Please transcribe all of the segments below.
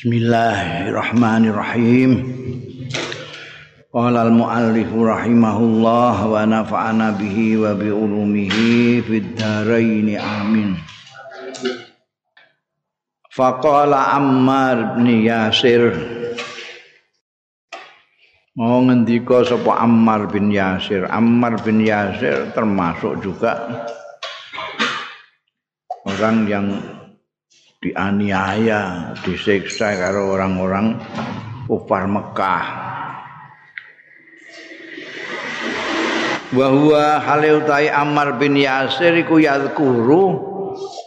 Bismillahirrahmanirrahim. Qala al-muallif rahimahullah wa nafa'ana bihi wa bi ulumihi fid dharain amin. Faqala Ammar bin Yasir Mau ngendika sapa Ammar bin Yasir. Ammar bin Yasir termasuk juga orang yang dianiaya, disiksa karo orang-orang kufar Mekah. Wa huwa halautai Ammar bin Yasir iku yadhkuru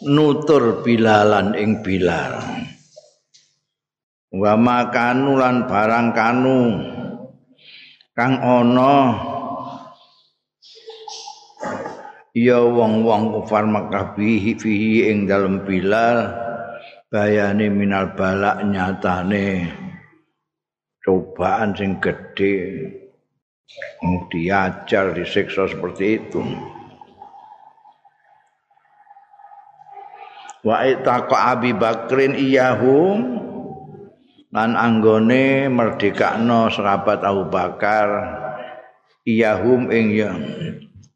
nutur bilalan ing Bilal. Wa makanu lan barang kanu kang ana ya wong-wong kufar Mekah bihi fihi ing dalem Bilal bayane minal balak nyatane cobaan sing gedhe. Diajar disiksa seperti itu. Wa itaqa Abi Bakrin iyahum lan anggone merdekakno sahabat Abu Bakar iyahum ing ya.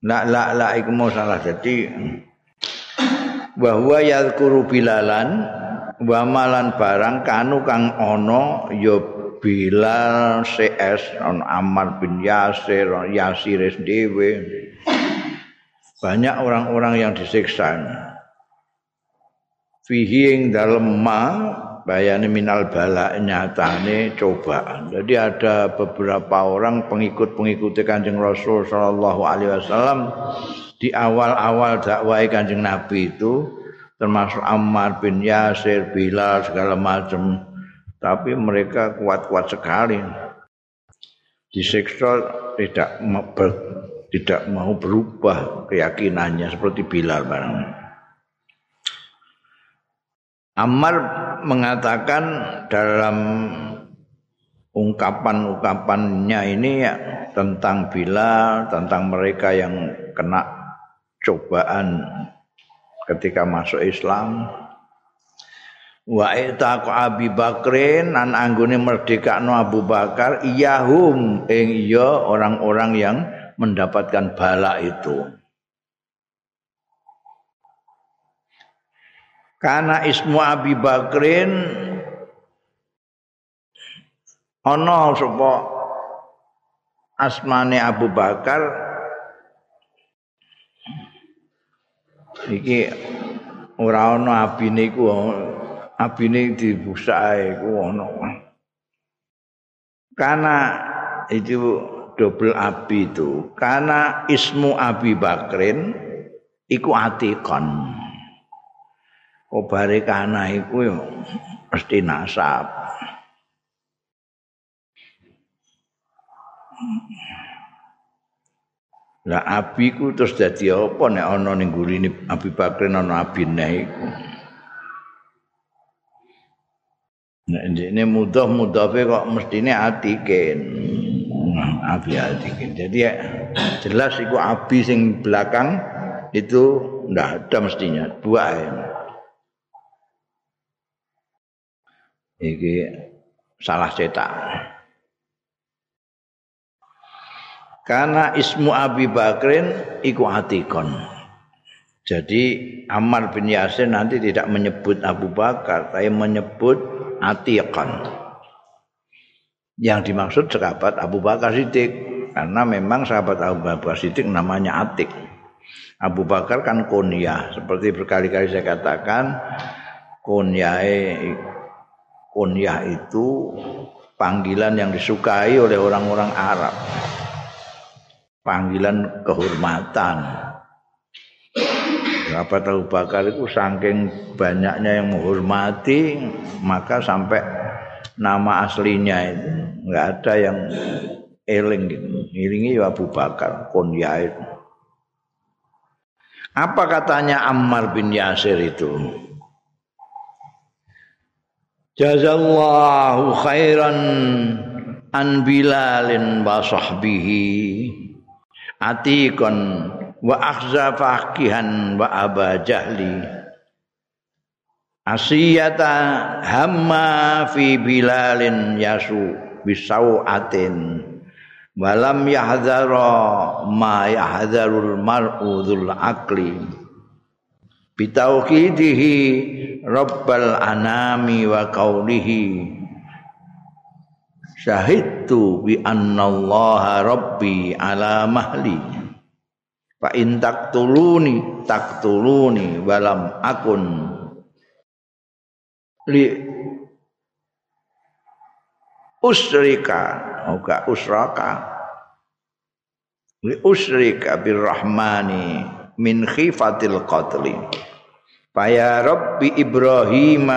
La la la iku salah dadi bahwa yadhkuru bilalan wa malan barang kanu kang ana ya Bilal CS on Ammar bin Yasir Yasir dhewe banyak orang-orang yang disiksa fihi ing dalem ma bayane minal bala nyatane cobaan. Jadi ada beberapa orang pengikut-pengikut Kanjeng Rasul sallallahu alaihi wasallam di awal-awal dakwah Kanjeng Nabi itu termasuk Ammar bin Yasir, Bilal segala macam. Tapi mereka kuat-kuat sekali. Disiksa tidak ber, tidak mau berubah keyakinannya seperti Bilal barang. Ammar mengatakan dalam ungkapan-ungkapannya ini ya, tentang Bilal, tentang mereka yang kena cobaan ketika masuk Islam. Wa itaqu Abi Bakrin an anggone merdekakno Abu Bakar iyahum ing iya orang-orang yang mendapatkan bala itu. Karena ismu Abi Bakrin ana sapa asmane Abu Bakar iki ora ana abine iku abine dibusake iku ana. Karena itu double abi itu. Karena ismu Abi Bakrin iku atikon. Obare kana iku mesti nasab Lah abiku terus dadi apa nek ana ning gurine Abi Bakrin ana abine iku. Nek ndekne mudah-mudahe kok mestine atikin. Abi atikin. Jadi ya, jelas iku abi sing belakang itu ndak ada mestinya dua ya. Iki salah cetak. Karena ismu Abi Bakrin iku atikon. Jadi Ammar bin Yasir nanti tidak menyebut Abu Bakar, tapi menyebut atikon. Yang dimaksud sahabat Abu Bakar Siddiq. Karena memang sahabat Abu Bakar Siddiq namanya Atik. Abu Bakar kan kunyah. Seperti berkali-kali saya katakan, kunyah kunyah itu panggilan yang disukai oleh orang-orang Arab. Panggilan kehormatan. Sahabat Abu Bakar itu saking banyaknya yang menghormati, maka sampai nama aslinya itu nggak ada yang eling gitu. Iringi ya Abu Bakar, Konya itu. Apa katanya Ammar bin Yasir itu? Jazallahu khairan an Bilalin wa sahbihi atikon wa akhza faqihan wa aba jahli. Asiyata hamma fi bilalin yasu bisauatin walam yahdhara ma yahdharul mar'u dzul aqli. Bitauhidihi rabbal anami wa qaulihi syahidtu bi annallaha rabbi ala mahli. Fa in taqtuluni taqtuluni walam akun li usrika. Oga usraka. Li usrika birrahmani min khifatil qatli. Faya Rabbi Ibrahim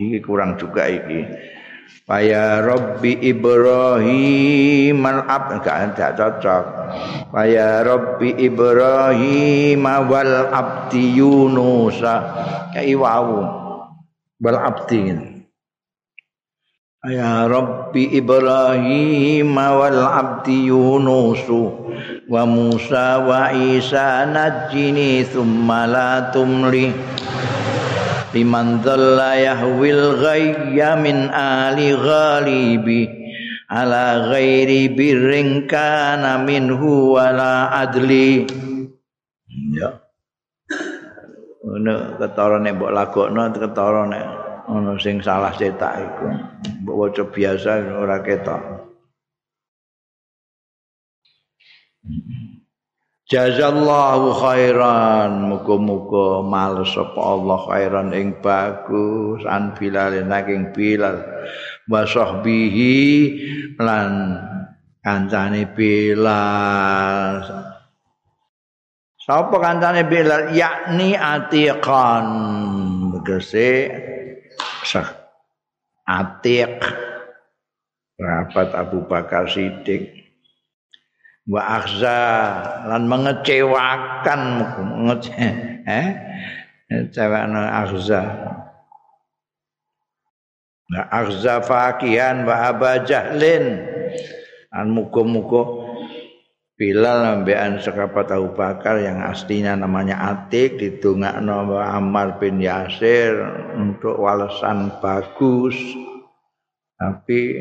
Iki kurang juga iki Faya Rabbi Ibrahim al-ab enggak ada cocok. Faya Rabbi Ibrahim wal abdi Yunus. Kayak wau. Wal abdi. Ya Rabbi Ibrahim wal abdi Yunus wa Musa wa Isa najini thumma la tumli liman dhalla yahwil ghayya min ali ghalibi. Ala ghairi birrin kana minhu wala adli. Ya. Ono ketarane mbok lagokno ketarane ono sing salah cetak iku. Mbok waca biasa ora ketok Jazallahu khairan. Muga-muga males sapa Allah khairan ing bagus an bilal nanging bilal. Wa sahbihi lan kancane bilal. Sapa kancane bilal? Yakni atiqan. Tegese sah. Atiq. Rapat Abu Bakar Siddiq wa akhza lan mengecewakan mengece eh cewekno akhza wa akhza fakihan wa abajahlin an muga-muga Bilal ambekan sekapat Abu Bakar yang aslinya namanya Atik didongakno Ammar bin Yasir untuk walesan bagus. Tapi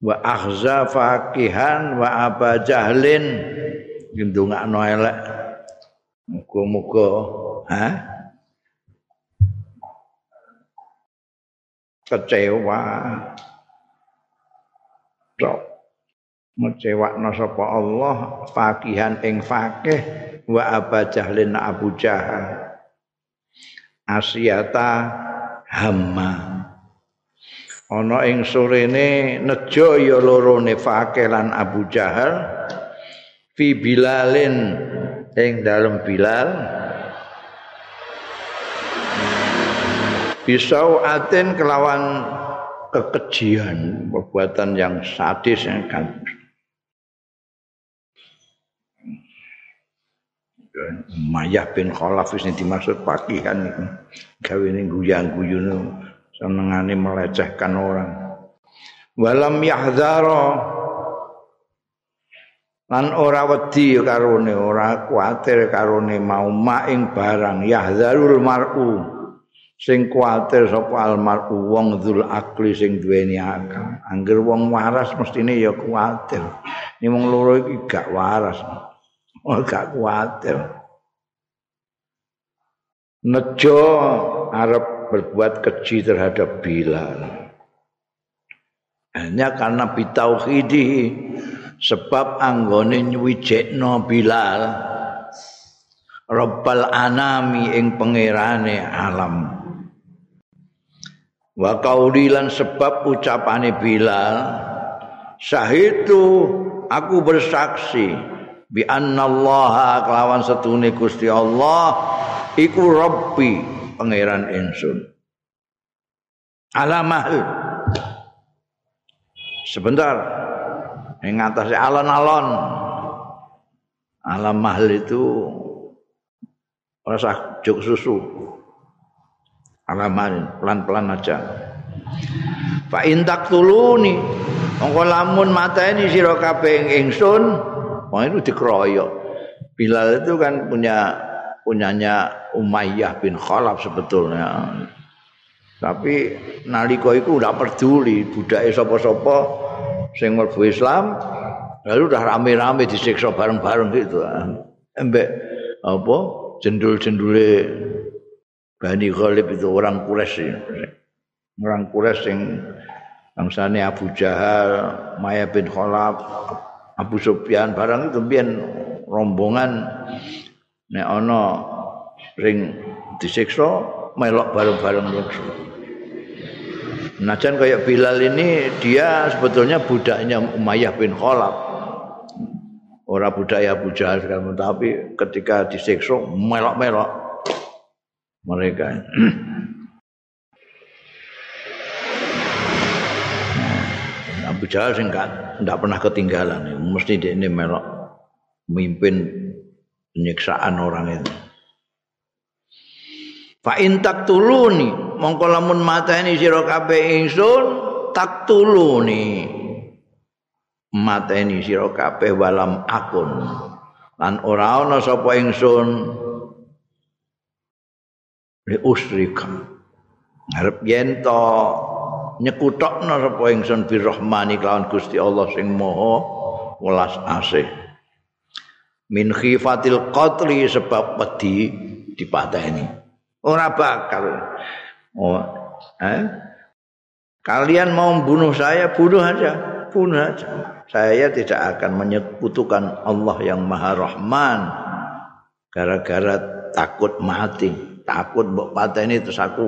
wa akhza fakihan wa aba jahlin. Gendungakno elek. Muga-muga ha? Kecewa. Tok. Ngecewakno sapa Allah fakihan ing fakih wa aba jahlin abu jahal. Asyata hamma ana ing sorene nejo ya lorone Fakih lan Abu Jahal fi Bilalin ing dalem Bilal. Pisau aten kelawan kekejian perbuatan yang sadis yang kan Mayah bin Khalaf ini dimaksud pagi kan gawe ini guyang-guyun senengane melecehkan orang. Walam yahdzara lan ora wedi karone ora kuatir karone mau maing barang. Yahdzarul mar'u. Sing kuatir sapa al mar'u wong dzul akli sing duweni akal. Angger wong waras mestine ya kuatir. Ini wong loro iki gak waras. Ora gak kuatir. Nejo arep berbuat keji terhadap Bilal. Hanya karena bitauhidi sebab anggone nyuwijekno Bilal Rabbal anami ing pangerane alam. Wa kaulilan sebab ucapane Bilal syahidu aku bersaksi bi annallaha kelawan setune Gusti Allah iku rabbi pangeran insun alamahal. Sebentar. Yang atas alon-alon. Alam mahal itu rasa juk susu. Alaman pelan-pelan aja. Fa intak tuluni. Mongko lamun mateni sira kabeh ingsun wong itu dikeroyok Bilal itu kan punya punyanya Umayyah bin Khalaf sebetulnya. Tapi nalika iku udah peduli budake sapa-sapa sing mlebu Islam lalu udah rame-rame disiksa bareng-bareng gitu. Embek apa jendul-jendule Bani Ghalib itu orang Quraisy. Orang Quraisy yang bangsane Abu Jahal, Maya bin Khalaf, Abu Sufyan barang itu biyen rombongan nek ana ring disiksa melok bareng-bareng nyiksa. Najan kayak Bilal ini dia sebetulnya budaknya Umayyah bin Khalaf. Orang budaya Abu Jahal tapi ketika disiksa melok-melok mereka. Abu Jahal sih enggak pernah ketinggalan, mesti dia ini melok memimpin penyiksaan orang itu. Fa in taktuluni mongko lamun mateni sira kabeh ingsun taktuluni. Mateni sira kabeh walam akun. Lan ora ana sapa ingsun. Li usrika. Arep yen to nyekutokno sapa ingsun bi rahmani kelawan Gusti Allah sing maha welas asih min khifatil qatli sebab wedi dipateni ora bakal. Oh, eh? Kalian mau membunuh saya, bunuh aja, bunuh aja. Saya tidak akan menyekutukan Allah yang Maha Rahman gara-gara takut mati, takut mbok pateni terus aku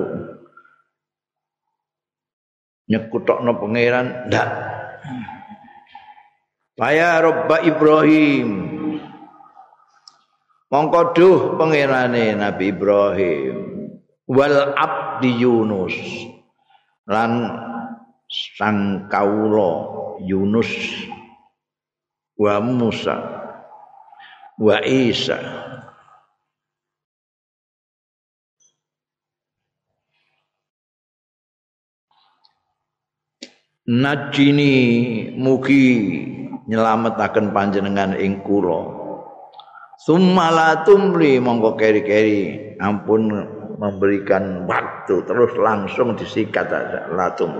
nyekutokno pangeran ndak. Faya Rabba Ibrahim Mongko duh pangerane Nabi Ibrahim. Wal abdi Yunus. Lan sang kawula Yunus wa Musa wa Isa. Najini mugi nyelametaken panjenengan ing kula Sumala tumli monggo keri-keri. Ampun memberikan waktu terus langsung disikat aja latum.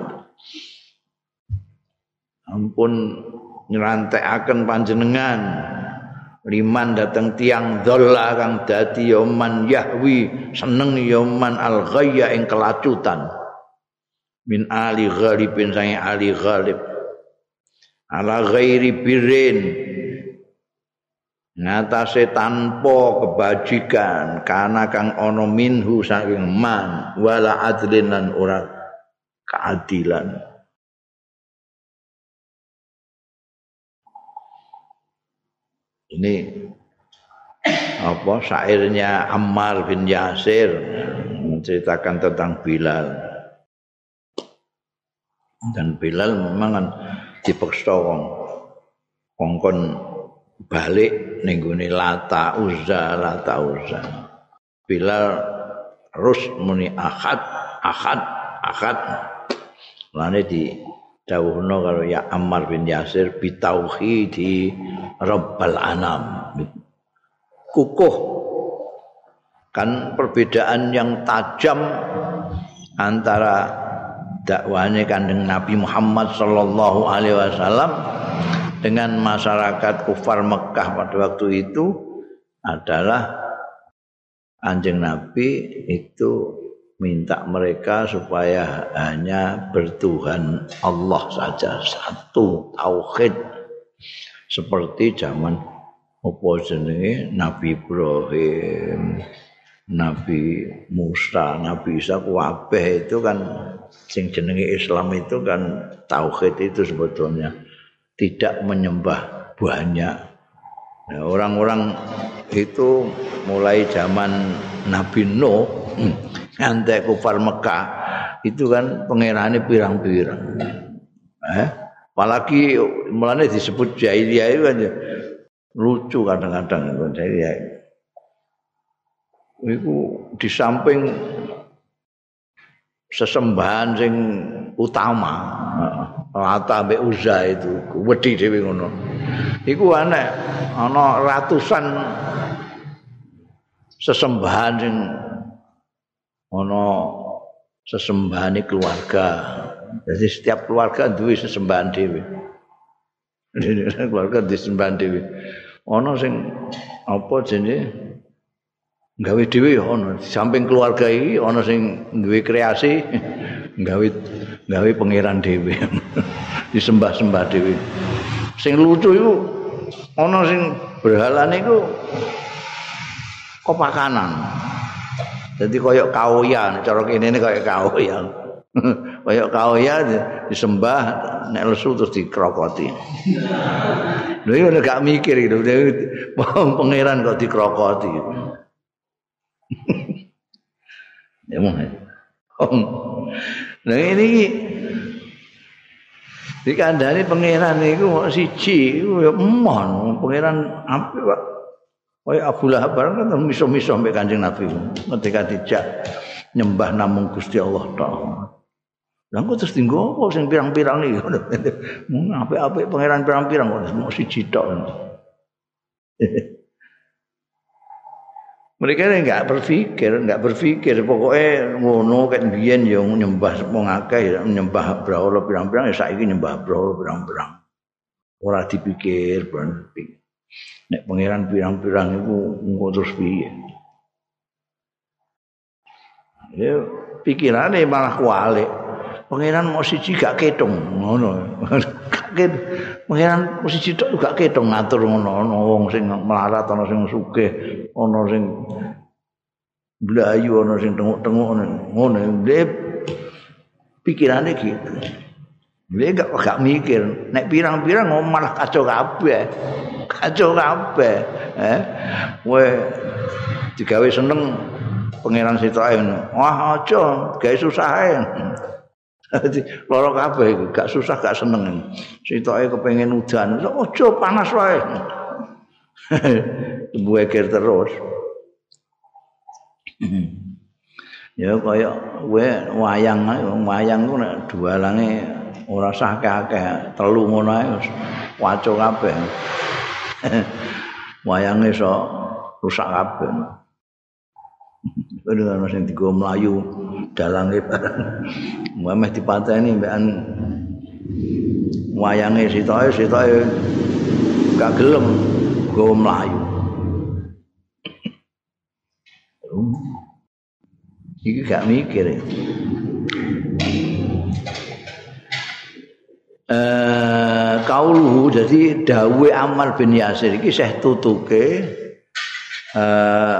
Ampun nyerantekaken panjenengan. Liman datang tiang dolla kang dadi yoman yahwi seneng yoman al ghayya ing kelacutan. Min ali ghalibin sange ali ghalib. Ala ghairi birin ngatase tanpa kebajikan karena kang ana minhu saking man wala adlin lan ora keadilan. Ini apa syairnya Ammar bin Yasir menceritakan tentang Bilal. Dan Bilal memang kan dipeksa wong kongkon balik ning gone lata uzza lata uzza. Bilal terus muni ahad ahad ahad lane di dawuhno karo ya Ammar bin Yasir bi tauhidi rabbal anam. Kukuh. Kan perbedaan yang tajam antara dakwahnya kandeng Nabi Muhammad sallallahu alaihi wasallam dengan masyarakat kufar Mekah pada waktu itu adalah anjing Nabi itu minta mereka supaya hanya bertuhan Allah saja satu tauhid. Seperti zaman apa jenenge? Nabi Ibrahim Nabi Musa, Nabi Isa kabeh itu kan sing jenenge Islam itu kan tauhid itu sebetulnya tidak menyembah banyak. Nah, orang-orang itu mulai zaman Nabi Nuh ngantek kufar Mekah itu kan pangerane pirang-pirang. Eh, apalagi mulane disebut jahiliyah itu kan lucu kadang-kadang itu jahiliyah. Itu di samping sesembahan sing utama Lata mbek Uzza itu wedi dhewe ngono. Iku aneh ana ratusan sesembahan sing ana sesembahane keluarga. Jadi setiap keluarga duwe sesembahan dhewe. keluarga disembahan dhewe. Ana sing apa jenenge gawe dhewe ya ana. Samping keluarga iki ana sing duwe kreasi gawe gawe pangeran dhewe. Disembah-sembah dhewe. Sing lucu iku ana sing berhalane iku kopakanan. Jadi koyok kauya, cara kene ini koyok kauya. koyok kauya disembah, nek lesu terus dikrokoti. Lha iki gak mikir gitu, pangeran kok dikrokoti. ya mau. Nah ini di kandani pangeran itu siji, ya emon, pangeran apa pak? Kaya Abu Lahab kan miso-miso mbek Kanjeng Nabi. Ketika dijak nyembah namung Gusti Allah tok. Lah kok terus tinggo apa sing pirang-pirang iki? Mun apik-apik pangeran pirang-pirang kok mau siji tok. Mereka ini enggak berpikir, enggak berpikir. Pokoknya ngono kan biyen ya nyembah wong akeh ya nyembah brahala pirang-pirang ya saiki nyembah brahala pirang-pirang. Ora dipikir, berpikir. Nek pangeran pirang-pirang iku engko terus piye? Ya pikirane malah kualik. Pangeran mau siji gak ketung ngono. Pangeran mau siji tok gak ketung ngatur ngono ana wong sing melarat ana sing sugih, ana sing blayu ana sing tenguk-tenguk ngono. Dia pikirane gitu. Dia gak, gak mikir. Nek pirang-pirang malah kacau kabeh. kacau kabeh eh we digawe seneng pangeran sitoke wah aja gawe susah ae loro kabeh gak susah gak seneng sitoke kepengin udan aja panas wae. Bueker terus. Ya kaya we wayang wayang ku nek dualange ora sah akeh telu ngono ae waco kabeh. Wayange iso rusak kabeh. Kuwi ana sing digo mlayu dalange barang. Muameh dipateni mbekan wayange sitoke sitoke gak gelem go mlayu. Iki gak mikir. eh kauluhu jadi dawe Ammar bin Yasir iki seh tutuke eh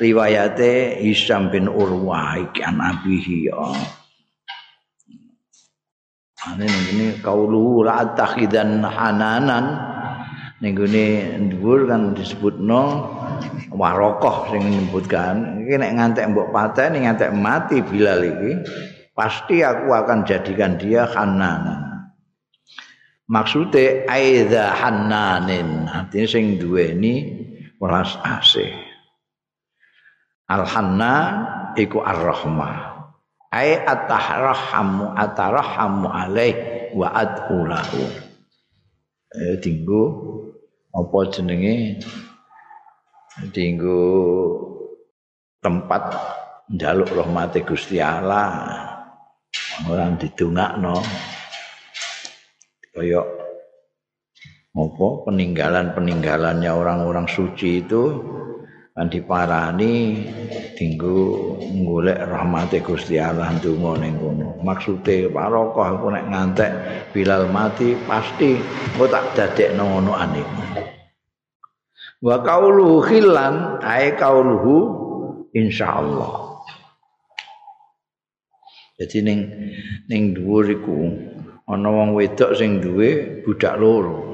riwayate Hisam bin Urwah iki anabihi ya ane ini kauluhu la takhidan hananan. Ning gone dhuwur kan disebutno warokoh sing menyebutkan. Iki nek ngantek mbok pateni ngantek mati Bilal iki pasti aku akan jadikan dia hananan. Maksude aidha hannanin. Artinya sing duweni welas asih al hannan iku ar-rahmah ai atahrahamu atarahamu alaih wa adhulahu eh dinggo apa jenenge? Dinggo tempat njaluk rahmate Gusti Allah. Orang didongakno. Kayak apa peninggalan-peninggalannya orang-orang suci itu kan diparani tinggu golek rahmate Gusti Allah ndonga ning kono. Maksude parokoh aku nek ngantek Bilal mati pasti kok tak dadekno ngono ane. Wa qauluhu khillan ai qauluhu insyaallah. Jadi ning ning dhuwur iku ana wong wedok sing duwe budak loro.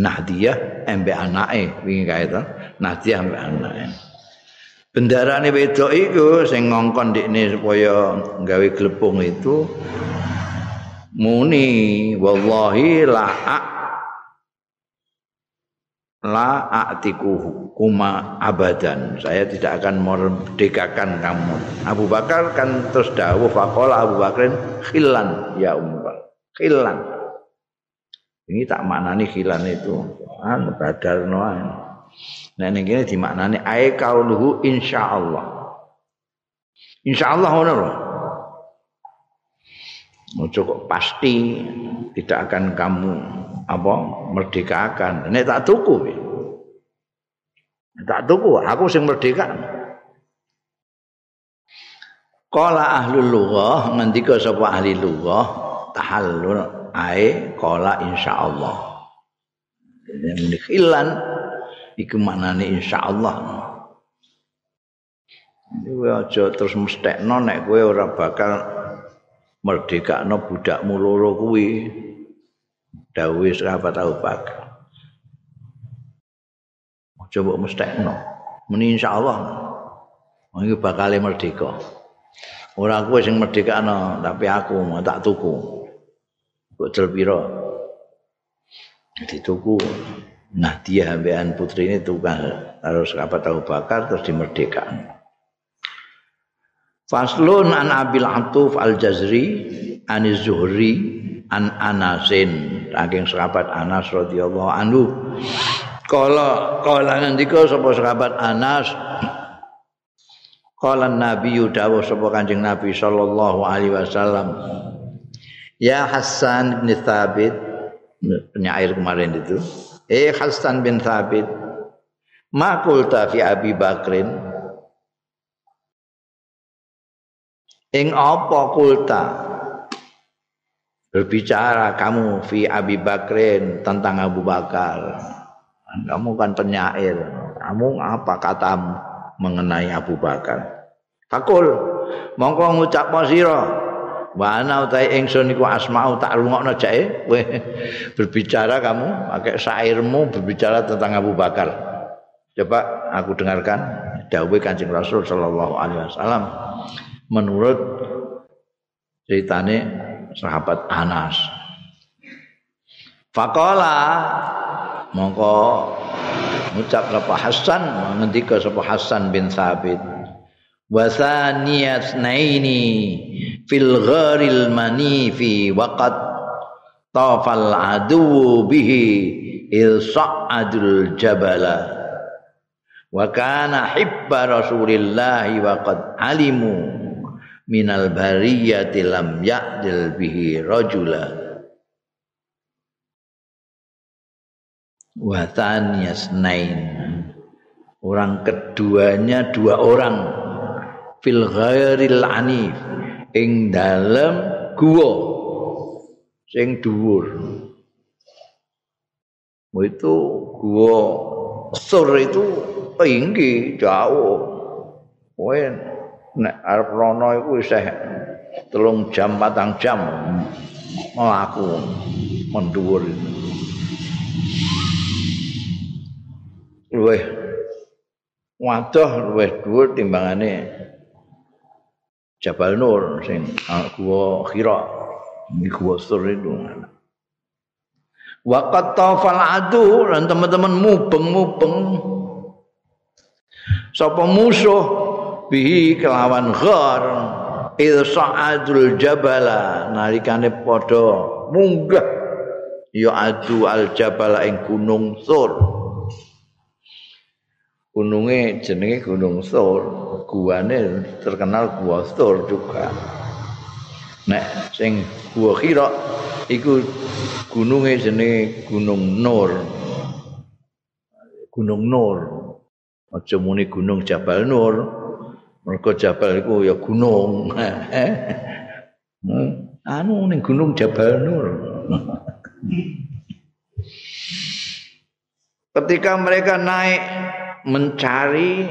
Nahdiyah embek anake wingi kae to. Nahdiyah embek anake. Bendarane wedok iku sing ngongkon ndekne supaya gawe glepung itu muni wallahi la la atiku kuma abadan saya tidak akan merdekakan kamu Abu Bakar kan terus dawuh faqala Abu Bakrin khilan ya ummah khilan ini tak maknani khilan itu an badarno Nah ning kene dimaknani ai kauluhu insyaallah. Insyaallah ngono lho. Ojo kok pasti tidak akan kamu apa merdekakan. Nek tak tuku. Tak tuku, aku sing merdeka. Kala ahli lughah ngendika sapa ahli lughah tahallul ae kala insyaallah. Ini khilan iku maknane insyaallah. Kowe aja terus mestekno nek kowe ora bakal merdekakno budakmu loro kuwi. Dawuh sahabat Abu Bakar coba mestekno meni insyaallah. Iki bakal merdeka. Ora kowe sing merdekakno tapi aku tak tuku kok jel pira dituku nah dia ambean putri ini tukang harus sahabat Abu Bakar terus dimerdekakan. Faslun an Abil Atuf Al-Jazri an Zuhri an Anasin. Saking sahabat Anas radhiyallahu anhu. Kala kala ngendika sapa sahabat Anas? Kala Nabi dawuh sapa Kanjeng Nabi sallallahu alaihi wasallam Ya Hasan bin Thabit penyair kemarin itu eh Hasan bin Thabit ma qulta fi Abi Bakrin Ing apa kulta berbicara kamu fi Abi Bakrin tentang Abu Bakar. Kamu kan penyair. Kamu apa katamu mengenai Abu Bakar? Fakul mongko ngucap sira wa ana utahe ingsun iku asma'u tak rungokno jae kowe berbicara kamu pakai syairmu berbicara tentang Abu Bakar. Coba aku dengarkan dawuh Kanjeng Rasul sallallahu alaihi wasallam. menurut ceritane sahabat Anas. Fakola mongko ngucap sapa Hasan ngendika sapa Hasan bin Sabit wasaniyat naini fil gharil manifi waqad tafal adu bihi il sa'adul jabala. Wa kana hibba rasulillahi wa qad alimu minal bariyati lam ya'dil bihi rajula. Wa thaniyasnain orang keduanya dua orang. Fil ghairil anif ing dalem gua sing dhuwur. Itu gua sur itu tinggi jauh. Wen nek arep rono iku isih telung jam patang jam mlaku mendhuwur. Luweh wadah luweh dhuwur timbangane Jabal Nur sing gua Hira iki gua sur itu. Waqat tafal adu dan teman-teman mubeng-mubeng. Sapa musuh? Bihi kelawan ghar il sa'adul jabala nalikane padha munggah. Ya adu al jabala ing gunung sur gununge jenenge gunung sur guane terkenal gua sur juga. Nek sing gua kira iku gununge jenenge gunung nur gunung nur aja muni gunung jabal nur Mergo Jabal iku ya gunung. Anu ning gunung Jabal Nur. Ketika mereka naik mencari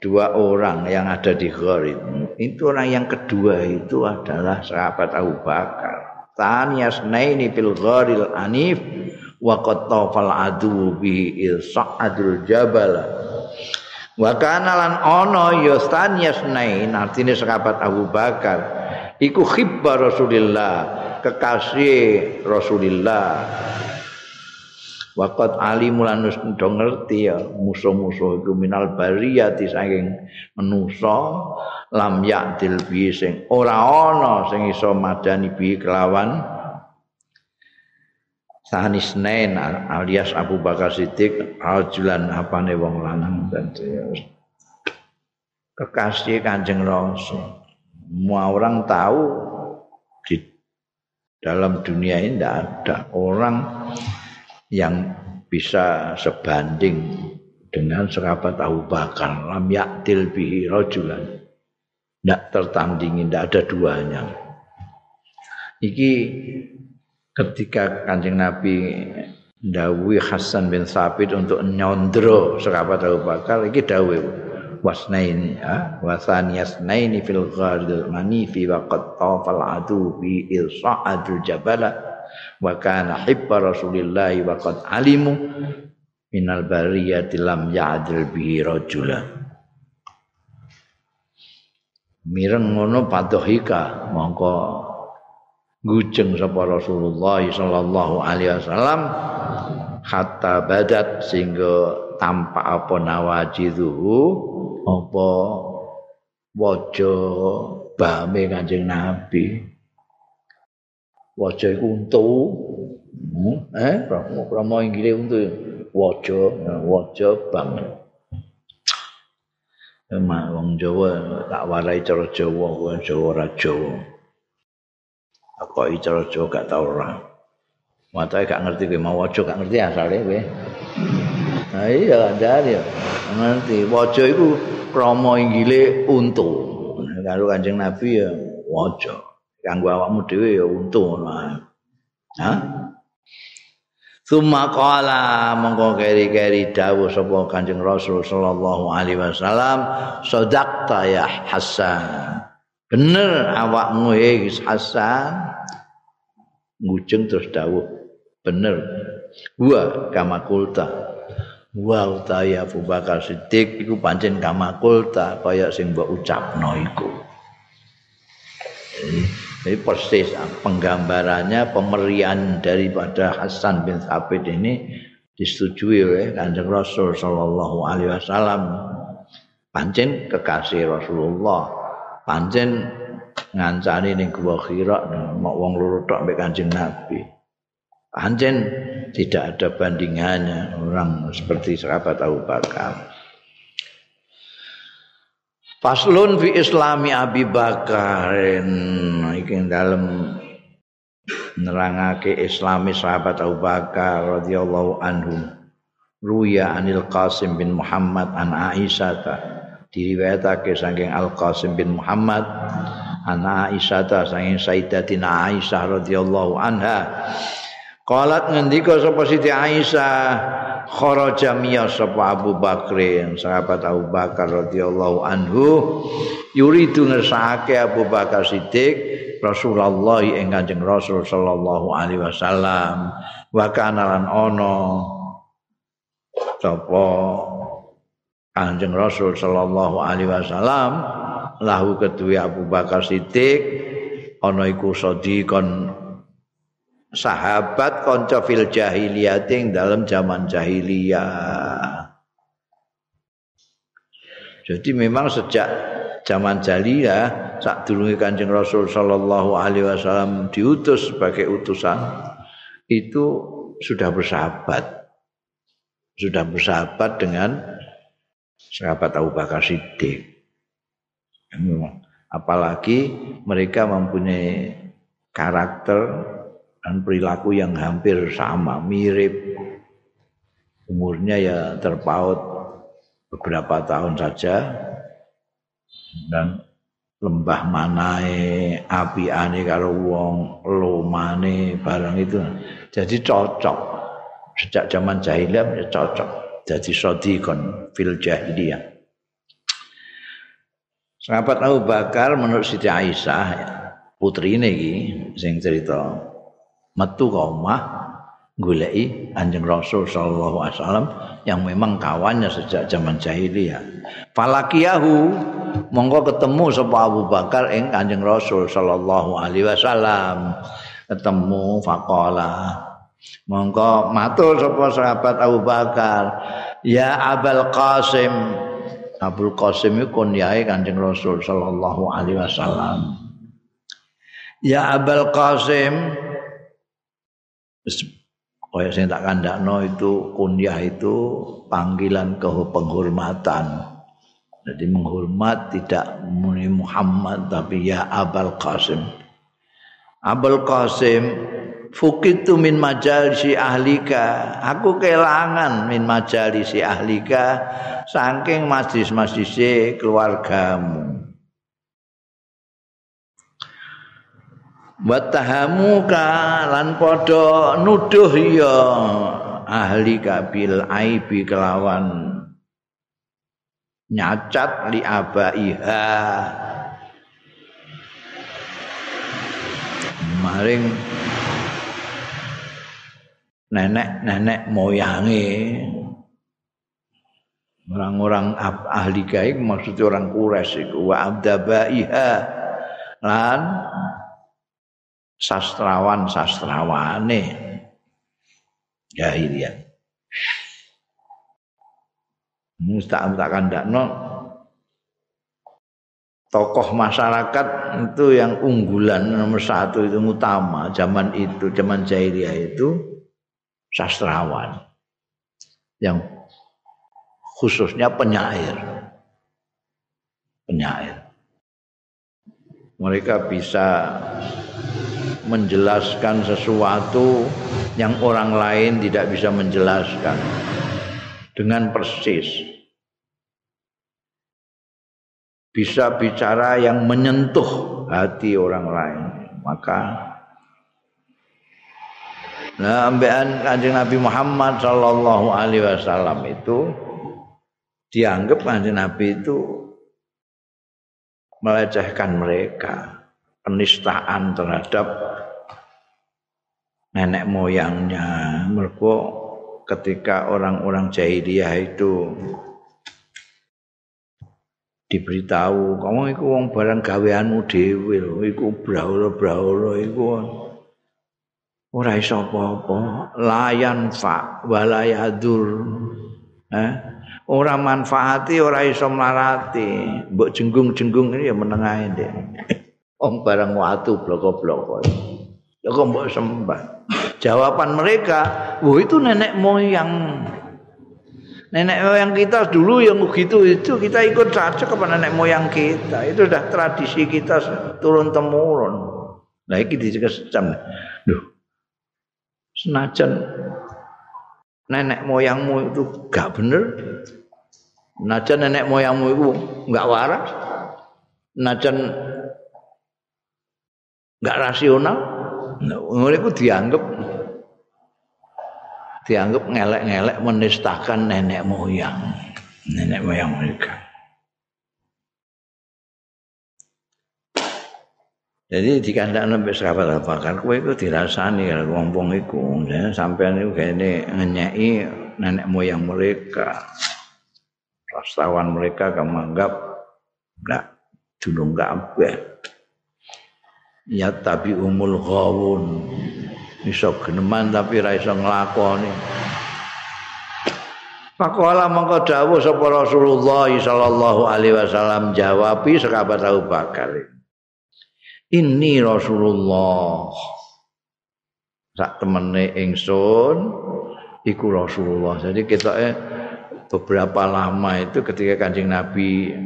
dua orang yang ada di Gharid. Itu orang yang kedua itu adalah sahabat Abu Bakar. Taniyas naini fil gharil anif wa qad adu bi il sa'adul jabal Wa kana lan ana ya yasnain artine sahabat Abu Bakar iku khibba Rasulillah kekasih Rasulillah Waqat alimu lan do ngerti ya musuh-musuh iku minal bariyati saking manusa lam ya'dil bi sing ora ana sing iso madani bi kelawan Sanisnain alias Abu Bakar Siddiq rajulan apane wong lanang dan kekasih Kanjeng Rasul. Semua orang tahu di dalam dunia ini tidak ada orang yang bisa sebanding dengan serapat Abu Bakar. Lam yaktil bihi rajulan. Tidak tertandingi tidak ada duanya. Iki ketika kanjeng Nabi Dawi Hasan bin Sabit untuk nyondro serapat Abu Bakar iki dawe wasnaini ya wasaniyasnaini fil ghardil manifi wa qad tafal adu bi irsa'adul jabala wa kana hibba rasulillah wa qad alimu minal bariyati lam ya'dil bi rajula. Mireng ngono padohika mongko gujeng sapa Rasulullah sallallahu alaihi wasallam hatta badat sehingga tampak apa nawajiduhu apa wajah bame Kanjeng Nabi wajah iku untu hmm, eh promo inggile untu wajah wajah bang Emang wong Jawa tak warai cara Jawa, wong Jawa ora Jawa. kok icara Jawa gak tau ora. Matae gak ngerti kowe mau waja gak ngerti asale kowe. Nah iya dari ngerti waja iku krama inggile untu. Karo Kanjeng Nabi ya waja. Kanggo awakmu dhewe ya untu ngono. Hah? Suma qala mongko keri-keri dawuh sapa Kanjeng Rasul sallallahu alaihi wasallam, "Sadaqta ya Hasan." Bener awakmu he Hasan. ngujeng terus dawuh bener wa kamakulta wa utaya Abu Bakar Siddiq iku pancen kamakulta kaya sing mbok ucapno iku jadi persis penggambarannya pemerian daripada Hasan bin Thabit ini disetujui oleh Kanjeng Rasul sallallahu alaihi wasallam pancen kekasih Rasulullah pancen ngancani ning gua khira mau wong loro tok mbek Kanjeng Nabi. Anjen tidak ada bandingannya orang seperti sahabat Abu Bakar. Faslun fi Islami Abi Bakar. Iki dalam nerangake Islami sahabat Abu Bakar radhiyallahu anhu. Ruya Anil Qasim bin Muhammad an Aisyah diriwayatake saking Al Qasim bin Muhammad ana Aisyah saking Sayyidatina Aisyah radhiyallahu anha qalat ngendika sapa Siti Aisyah kharaja miya sapa Abu Bakrin sahabat Abu Bakar radhiyallahu anhu yuridu ngersake Abu Bakar Siddiq Rasulullah ing Kanjeng Rasul sallallahu alaihi wasallam. Wa kana lan ana sapa Kanjeng Rasul sallallahu alaihi wasallam lahu kedua Abu Bakar Siddiq ana iku sadiqon sahabat kanca fil jahiliyah ing dalam zaman jahiliyah. Jadi memang sejak zaman jahiliyah saat durunge Kanjeng Rasul sallallahu alaihi wasallam diutus sebagai utusan itu sudah bersahabat. Sudah bersahabat dengan sahabat Abu Bakar Siddiq. Apalagi mereka mempunyai karakter dan perilaku yang hampir sama, mirip. Umurnya ya terpaut beberapa tahun saja dan lembah manae, api ane karo wong, lomane barang itu. Jadi cocok. Sejak zaman jahiliyah ya cocok. Jadi sodikon fil jahiliyah. Sahabat Abu Bakar menurut Siti Aisyah putri ini sing cerita metu ke omah goleki Kanjeng Rasul sallallahu alaihi wasallam yang memang kawannya sejak zaman jahiliyah. Falakiyahu monggo ketemu sapa Abu Bakar ing Kanjeng Rasul sallallahu alaihi wasallam. Ketemu faqala monggo matur sapa sahabat Abu Bakar, "Ya Abul Qasim, Abdul Qasim itu kunyahe Kanjeng Rasul sallallahu alaihi wasallam. Ya Abul Qasim kaya sing tak kandakno itu kunyah itu panggilan ke penghormatan. Jadi menghormat tidak muni Muhammad tapi ya Abul Qasim. Abul Qasim fukitu min majalisi ahlika aku kelangan min majalisi ahlika saking majlis-majlis keluargamu Watahamuka lan padha nuduh ya ahli kabil aibi kelawan. Nyacat li abaiha. Maring nenek-nenek moyange. Orang-orang ahli gaib maksudnya orang Quraisy iku wa abdabaiha. Lan sastrawan-sastrawane jahiliyah. Musta'am tak kandakno. Tokoh masyarakat itu yang unggulan nomor satu itu utama zaman itu zaman jahiliyah itu sastrawan. Yang khususnya penyair. Penyair. Mereka bisa menjelaskan sesuatu yang orang lain tidak bisa menjelaskan dengan persis. Bisa bicara yang menyentuh hati orang lain. Maka Nah, ambekan Kanjeng Nabi Muhammad sallallahu alaihi wasallam itu dianggap Kanjeng Nabi itu melecehkan mereka penistaan terhadap nenek moyangnya. Mereka ketika orang-orang jahiliyah itu diberitahu kamu iku wong barang gaweanmu dhewe lho iku braula-braula iku. Ora iso apa-apa. Layan fa walayadur eh ora manfaati ora iso marati mbok jenggung-jenggung ini ya menengae ndek Om barang watu bloko-bloko. Ya kok mbok sembah. Jawaban mereka, "Wah, itu nenek moyang." Nenek moyang kita dulu yang begitu itu kita ikut saja kepada nenek moyang kita. Itu sudah tradisi kita turun temurun. Nah, ini dicekesam. Duh. Senajan nenek moyangmu itu gak bener. Senajan nenek moyangmu itu gak waras. Senajan nggak rasional ngono iku dianggap dianggap ngelek-ngelek menistakan nenek moyang nenek moyang mereka. Jadi di kandang sampai sahabat apa kan kue itu dirasani kalau dan sampai itu kayak ini nenek moyang mereka rastawan mereka kamu anggap enggak dulu enggak ya tapi umul ghawun iso geneman tapi ra iso nglakoni Pakola mongko dawuh sapa Rasulullah sallallahu alaihi wasallam jawabi sahabat Abu Bakar. Ini Rasulullah. Sak temene ingsun iku Rasulullah. Jadi kita eh, beberapa lama itu ketika Kanjeng Nabi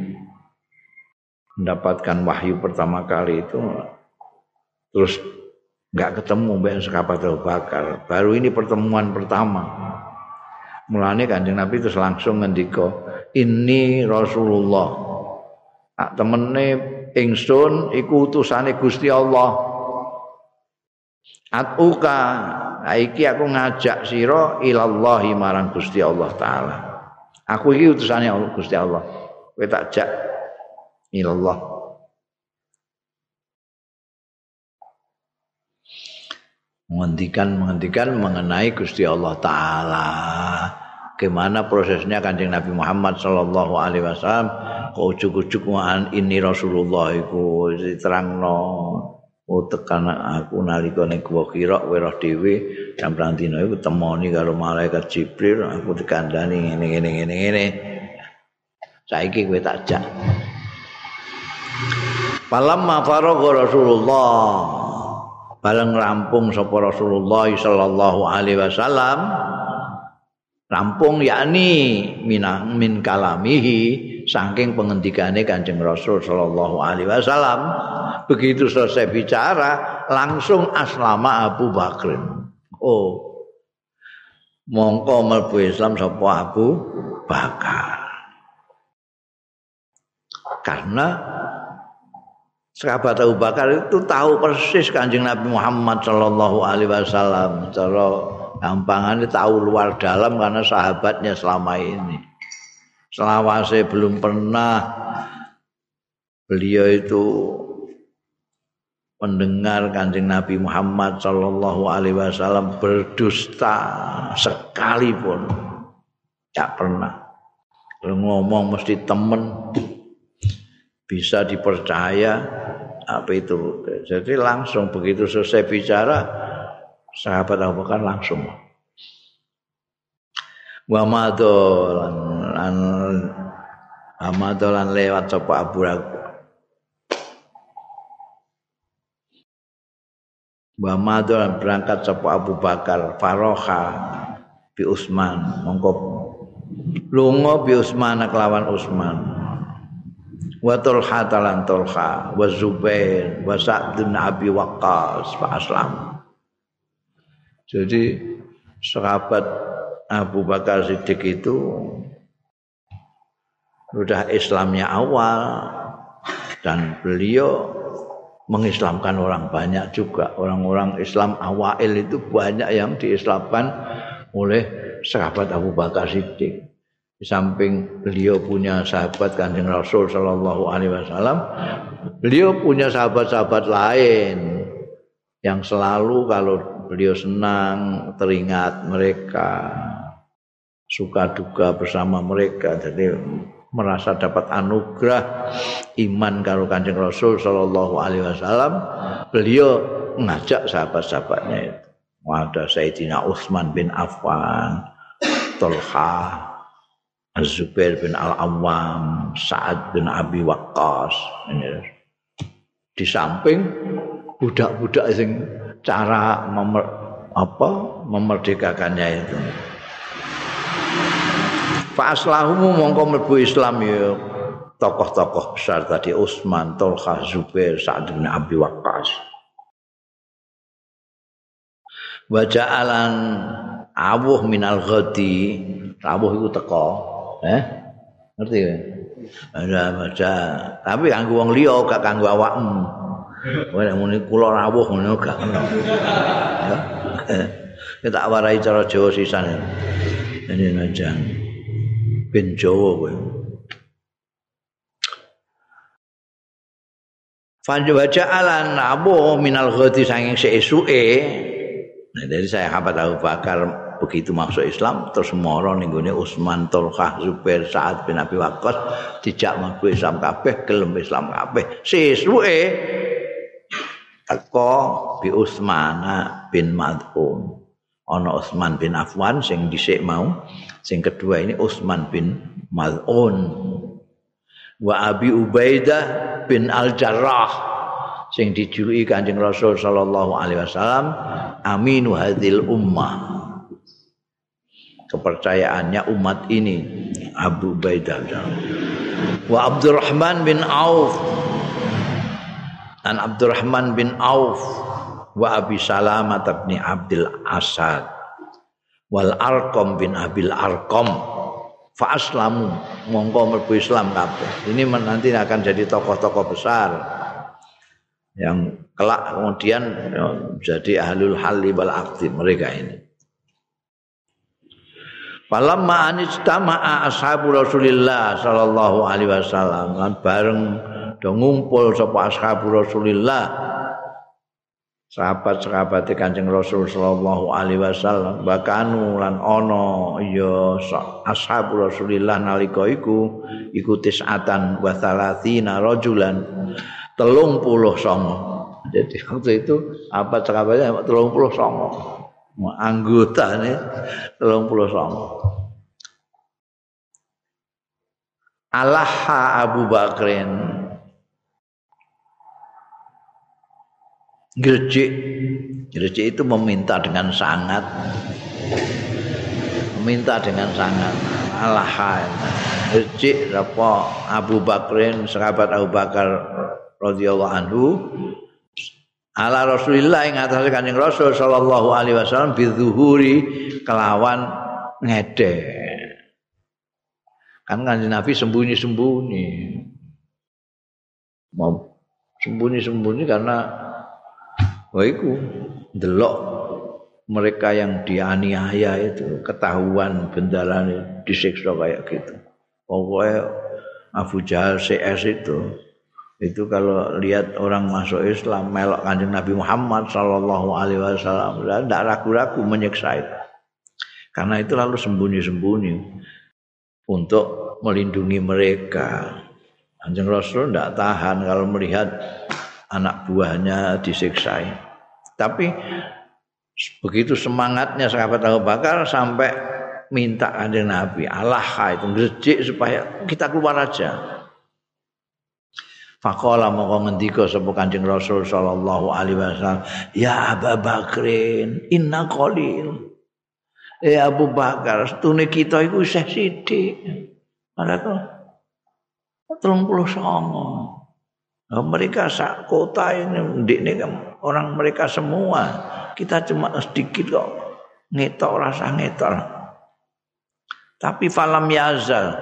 mendapatkan wahyu pertama kali itu terus nggak ketemu mbak sekapat Abu Bakar baru ini pertemuan pertama mulane kanjeng Nabi terus langsung ngendiko ini Rasulullah tak temene ingsun iku utusane Gusti Allah Atuka iki aku ngajak sira ilallahi marang Gusti Allah taala. Aku iki utusane Gusti Allah. Kowe tak ilallah. Menghentikan menghentikan mengenai Gusti Allah taala. Bagaimana prosesnya Kanjeng Nabi Muhammad sallallahu alaihi wasallam? Kok ujuk-ujuk ini Rasulullah iku diterangno. Oh tekan aku nalika ning gua kira weruh dhewe. Jam dina iku temoni karo malaikat Jibril. Aku dikandani ngene ngene ngene ngene. Saiki kowe tak jak. Falamma faragha Rasulullah bareng rampung sapa Rasulullah sallallahu alaihi wasallam. Rampung yakni minang min kalamihi saking pengendikane Kanjeng Rasul sallallahu alaihi wasallam. Begitu selesai bicara langsung aslama Abu Bakrin oh mongko mlebu Islam sapa Abu Bakar. Karena sahabat Abu Bakar itu tahu persis kanjeng Nabi Muhammad Shallallahu Alaihi Wasallam. Cara gampangannya tahu luar dalam karena sahabatnya selama ini. Selama saya belum pernah beliau itu mendengar kanjeng Nabi Muhammad Shallallahu Alaihi Wasallam berdusta sekalipun. Tak pernah. Kalau ngomong mesti temen bisa dipercaya apa itu? Jadi langsung begitu selesai bicara sahabat Abu Bakar langsung. Wa madolan lan amadolan lewat sapa Abu wa madolan berangkat sapa Abu Bakar faroha bi Usman mongko. Lunga bi Usman kelawan Usman wa Tulha talan Tulha wa Zubair wa Sa'd Abi Waqqas fa aslam. Jadi sahabat Abu Bakar Siddiq itu sudah Islamnya awal dan beliau mengislamkan orang banyak juga. Orang-orang Islam awal itu banyak yang diislamkan oleh sahabat Abu Bakar Siddiq di samping beliau punya sahabat kanjeng Rasul Shallallahu Alaihi Wasallam, beliau punya sahabat-sahabat lain yang selalu kalau beliau senang teringat mereka, suka duka bersama mereka, jadi merasa dapat anugerah iman kalau kanjeng Rasul Shallallahu Alaihi Wasallam, beliau mengajak sahabat-sahabatnya itu. Ada Sayyidina Utsman bin Affan, Tolha, Az-Zubair bin Al-Awwam, Sa'ad bin Abi Waqqas. Di samping budak-budak sing cara memer, apa memerdekakannya itu. Fa aslahumu mongko mlebu Islam ya tokoh-tokoh besar tadi Utsman, Tolha, Zubair, Sa'ad bin Abi Waqqas. Wa ja'alan awuh minal ghadi, awuh itu teko Eh? Ngerti ya? Ada baca. Tapi kanggo wong liya gak kanggo awakmu. Kowe nek muni kula rawuh ngono gak kena. Ya tak warai cara Jawa sisan. Ini najang. Ben Jawa kowe. Fanjo baca alan abu minal ghadi sanging seesuke. Nah, dari saya Habat Abu Bakar begitu masuk Islam terus moro ning gone Utsman Tolkah Zubair Sa'ad bin Abi Waqqas dijak mlebu Islam kabeh gelem Islam kabeh. Sesuke teko bi Utsman bin Mad'un. Ana Utsman bin Affan sing dhisik mau. Sing kedua ini Utsman bin Mal'un wa Abi Ubaidah bin Al-Jarrah sing dijuluki Kanjeng Rasul sallallahu alaihi wasallam aminu hadil ummah kepercayaannya umat ini. Abu Ubaidah. Wa Abdurrahman bin Auf. Dan Abdurrahman bin Auf wa Abi Salamah bin Abdul Asad. Wal Arqam bin Abil Arqam. Fa aslamu. Mongko mlebu Islam kabeh. Ini nanti akan jadi tokoh-tokoh besar. Yang kelak kemudian jadi ahlul halli wal mereka ini Falamma anistama'a ashabu Rasulillah sallallahu alaihi wasallam. Lan bareng do ngumpul sapa ashabu Rasulillah. Sahabat-sahabat Kanjeng Rasul sallallahu alaihi wasallam. Bakanu lan ana ya ashabu Rasulillah nalika iku iku tisatan wa salatina rajulan 30 songo. Jadi waktu itu apa sahabatnya 30 anggota puluh songo. Alaha Abu Bakrin. Gerjik Rejik itu meminta dengan sangat. Meminta dengan sangat. Allah Rejik apa Abu Bakrin sahabat Abu Bakar radhiyallahu anhu ala Rasulillah ing atas Kanjeng Rasul sallallahu alaihi wasallam bizuhuri kelawan ngede. Kan Kanjeng Nabi sembunyi-sembunyi. Sembunyi-sembunyi karena wah iku delok mereka yang dianiaya itu ketahuan bendalan disiksa kayak gitu. Pokoknya Abu Jahal CS itu itu kalau lihat orang masuk Islam melok kanjeng Nabi Muhammad Sallallahu Alaihi Wasallam tidak ragu-ragu menyiksa itu. Karena itu lalu sembunyi-sembunyi untuk melindungi mereka. Kanjeng Rasul tidak tahan kalau melihat anak buahnya disiksa tapi begitu semangatnya sahabat Abu Bakar sampai minta kanjeng Nabi Allah itu ngejik supaya kita keluar aja Faqala mongko ngendika sapa Kanjeng Rasul sallallahu alaihi wasallam, "Ya Abu Bakrin, inna qalil." Eh Abu Bakar, stune kita iku isih sithik. To 39. Nah, mereka sak kota ini ini kan orang mereka semua. Kita cuma sedikit kok ngetok rasa ngetok. Tapi falam yazal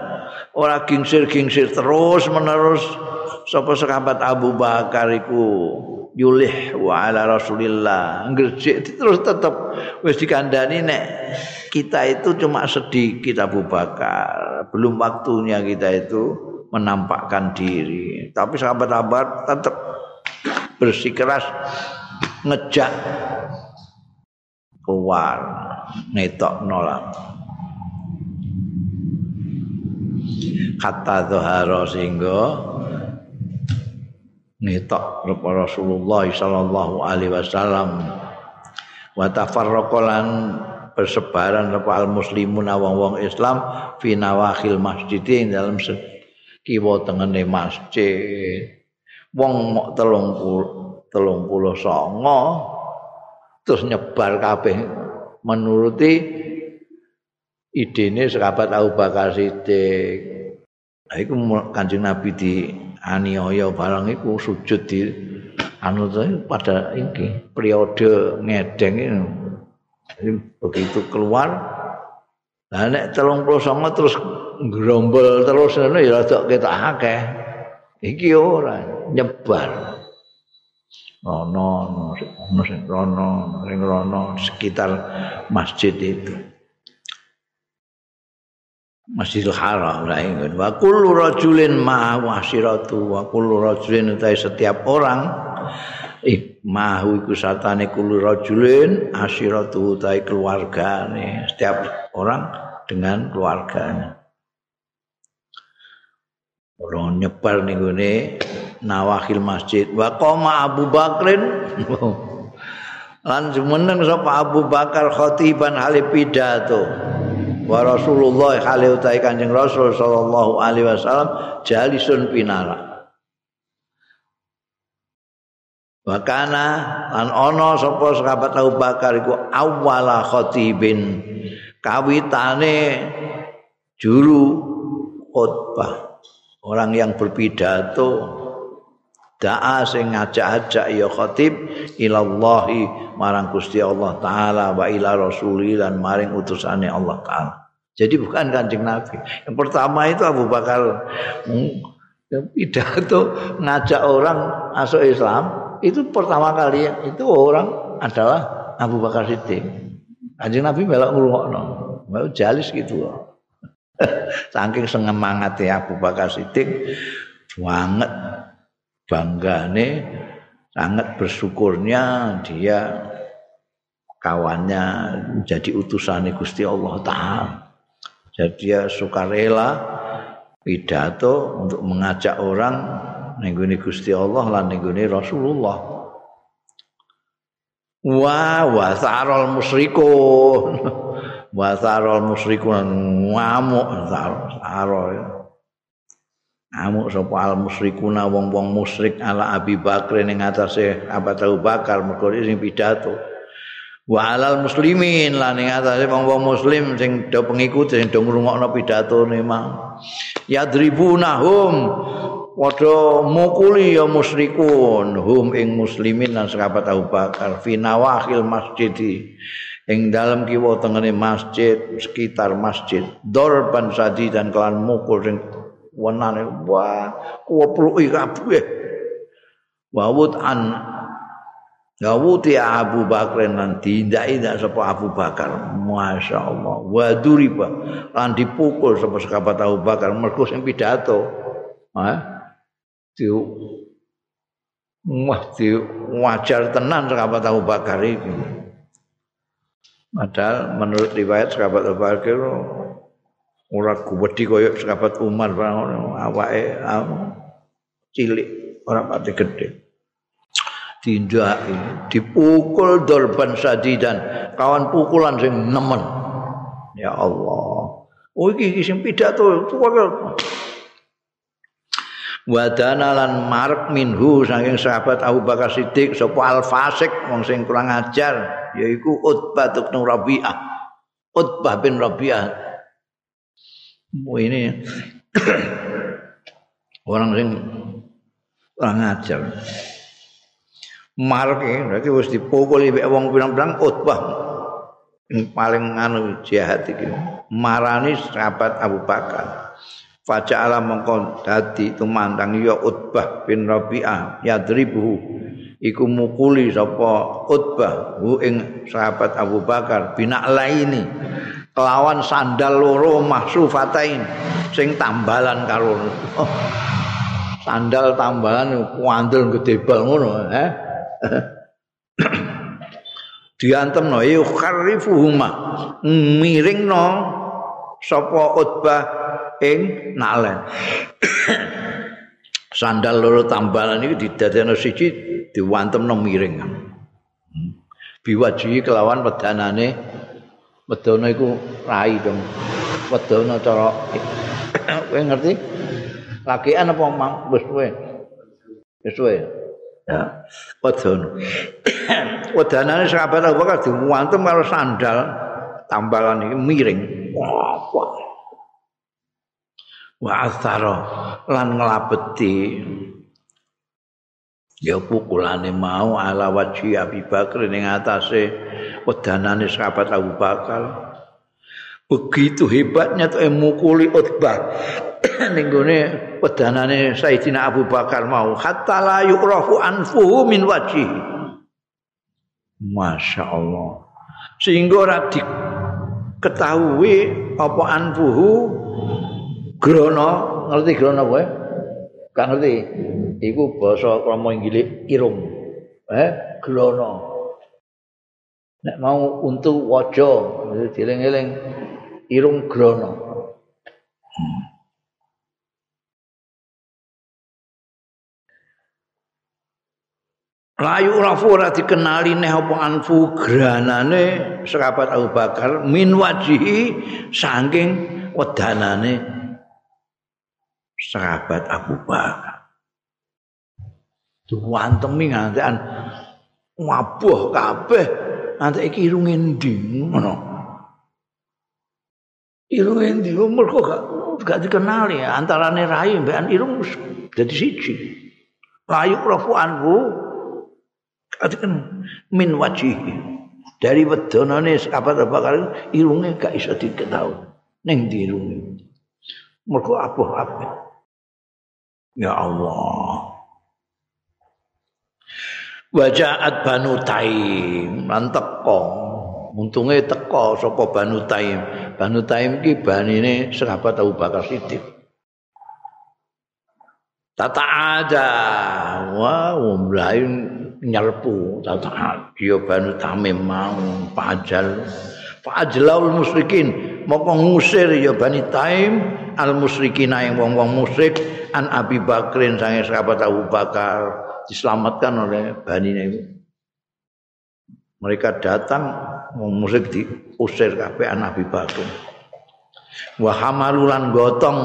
ora gingsir-gingsir terus menerus sapa sahabat Abu Bakar iku yulih wa ala Rasulillah. Ngerjek terus tetep wis dikandani nek kita itu cuma sedikit Abu Bakar. Belum waktunya kita itu menampakkan diri. Tapi sahabat Abu tetap bersikeras ngejak keluar netok nolak kata doharo sehingga ngetok Rasulullah sallallahu alaihi wasallam. Wa tafarraqalan bersebaran al muslimun wong-wong Islam fi nawahil masjid dalam kiwa tengene masjid. Wong mok telung telung puluh songo terus nyebar kabeh menuruti idene sahabat Abu Bakar Siddiq. Nah, iku Kanjeng Nabi di aniaya barang iku sujud di anu pada iki periode ngedeng ini. Begitu keluar lah nek 39 terus grombol terus ngono ya rada ketok akeh. Iki ora nyebar. Ono ono sing rono sing rono sekitar masjid itu Masjidil Haram lah ingat. Wa kullu rajulin ma'ahu asiratu wa kullu rajulin utai setiap orang ih ma'ahu iku satane kullu rajulin asiratu utai keluargane. Setiap orang dengan keluarganya. Orang nyebar nih gini nawakil masjid. Wa koma Abu Bakrin. Lan jumeneng sapa Abu Bakar khatiban hale pidato. Wa Rasulullah kali utai Kanjeng Rasul sallallahu alaihi wasallam jalisun pinara. Wa kana lan ana sapa sahabat Abu Bakar iku awwala khatibin kawitane juru khutbah orang yang berpidato da'a sing ngajak-ajak ya khatib ilallahi marang Gusti Allah taala wa ila rasuli lan maring utusane Allah taala. Jadi bukan Kanjeng Nabi. Yang pertama itu Abu Bakar hmm, pidato ngajak orang masuk Islam itu pertama kali itu orang adalah Abu Bakar Siddiq. Kanjeng Nabi melok ngrungokno. Mau jalis gitu Saking ya Abu Bakar Siddiq banget banggane sangat bersyukurnya dia kawannya menjadi utusan Gusti Allah taala. Jadi dia sukarela pidato untuk mengajak orang nengguni Gusti Allah lan nengguni Rasulullah. Wa wasarul musyrikun. Wasarul musyrikun ngamuk sarol. Amuk sapa al wong-wong musyrik ala Abi Bakar ning atase Abu Bakar mergo sing pidato. Wa alal muslimin lan ing atase wong muslim sing do pengikut sing do ngrungokno pidatone mang yadribunahum padha mukuli ya musyrikun. Hum ing muslimin lan sahabat Abu Bakar. Fi nawahil masjid ing dalam kiwa tengene masjid sekitar masjid. Dorban sadi dan kelan mukul sing wenane wah kuwepluki kabeh. Wawut an Gawuti Abu Bakar nanti tidak tidak sapa Abu Bakar, masya Allah. Waduriba. Lan dipukul sapa sahabat Abu Bakar. Mergo sing pidato. Ah, di wah di wajar tenan sahabat Abu Bakar itu. Padahal menurut riwayat sahabat Abu Bakar ora gede koyo sahabat Umar awake cilik ora pati gede. dindaki dipukul dolban sadidan kawan pukulan sing nemen. Ya Allah. Oh iki sing pidato wadana lan mark minhu saking sahabat Abu Bakar Siddiq sapa al fasik wong sing kurang ajar yaiku Utbah bin Rabi'ah. Utbah bin Rabi'ah ini orang sing kurang ajar. Marke berarti wis dipukul mek wong pirang-pirang utbah yang paling anu jahat iki marani sahabat Abu Bakar. Faja alam mengkon dadi tumandang ya Utbah bin Rabi'ah yadribuhu. Iku mukuli sapa Utbah hu ing sahabat Abu Bakar binak laini kelawan sandal loro mahsufatain sing tambalan karo sandal tambalan kuandel gede bal ngono eh diantem no yukharifuhuma miring no utbah ing nalen. Sandal loro tambalan iki didadekno siji diwantem no miring biwaji kelawan wedanane wedana iku rai dong. Wedana cara kowe ngerti? Lakian apa mang? Wis kowe. Wis kowe. Ya wadon wadanane sahabat Abu Bakar dimuantem karo sandal tambalan iki miring. Wa asara. Lan nglabeti. Ya pukulane mau ala wajhi Abi Bakar ning atase wadanane sahabat Abu Bakar. Begitu hebatnya tuh mukuli Utbah. Ning gone wedanane Sayyidina Abu Bakar mau hatta la yuqrafu anfuhu min wajhi. Masya Allah. Sehingga ora diketahui apa anfuhu. Grono ngerti grono kowe kan ngerti. Iku basa krama inggil irung. Eh grono nek mau untuk waja dieling-eling irung grono. Layu rafu ora dikenali neh apa anfu granane sahabat Abu Bakar min wajihi saking wedanane sahabat Abu Bakar. Duwantemi ngantekan wabuh kabeh nanti iki irung endi ngono. Irung endi mergo gak gak dikenali antarane rai mbekan irung dadi siji. Layu rafu anfu Katakan min wajih dari wedonane sahabat Bakar irunge gak iso diketahui ning di irunge. Mergo apa-apa. Ya Allah. Wajaat Banu Taim. Lan teko. Untunge teko sapa Banu Taim. Banu Taim iki banine sahabat Abu Bakar Siddiq. Tata ada, wah, umlain nyerpu. Tata dia banu tamim mau pajal pajlaul musyrikin. Moko ngusir ya bani taim. Al musyrikin yang wong-wong musyrik. An Abi Bakrin sange sahabat Abu Bakar diselamatkan oleh bani itu. Mereka datang musyrik diusir kabeh an Abi Bakar wa hamalulan gotong.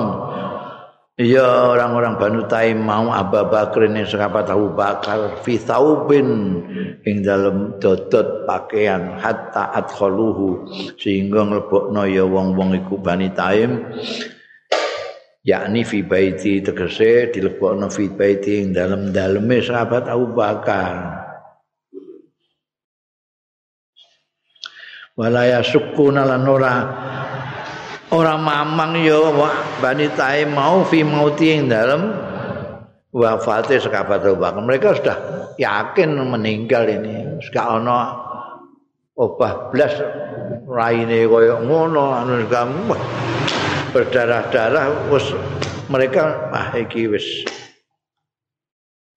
Ya orang-orang Banu Taim mau Abu Bakar ini sahabat Abu Bakar fi taubin ing dalam dodot pakaian hatta adkhaluhu sehingga nglebokno ya wong-wong iku Bani Taim yakni fi baiti tegese dilebokno fi baiti ing dalem-daleme sahabat Abu Bakar walaya sukuna lan ora ora mamang ya Bani Taim mau fi mauti ing dalem wafate sekabat Bakar. Mereka sudah yakin meninggal ini. Gak ana obah blas raine kaya ngono anu berdarah-darah wis mereka ah iki wis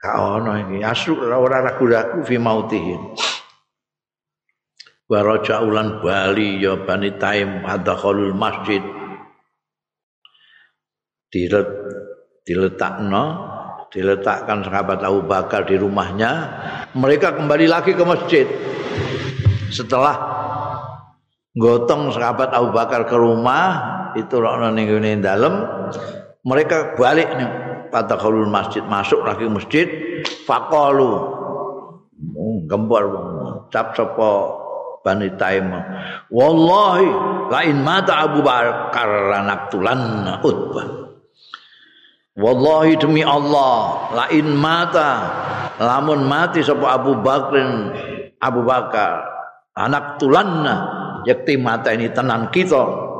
ana iki asu ora ragu-ragu fi mautihi Waraja ulan Bali ya Bani Taim adakhalul masjid. Dilet diletakno diletakkan sahabat Abu Bakar di rumahnya. Mereka kembali lagi ke masjid. Setelah gotong sahabat Abu Bakar ke rumah itu rono ning dalam mereka balik nih kalul masjid masuk lagi masjid. Fakalu oh, gembor cap sopo Bani Taim. Wallahi lain mata Abu Bakar lanaktulan Utbah. Wallahi demi Allah lain mata. Lamun mati sapa Abu Bakrin Abu Bakar anak tulanna yakti mata ini tenan kita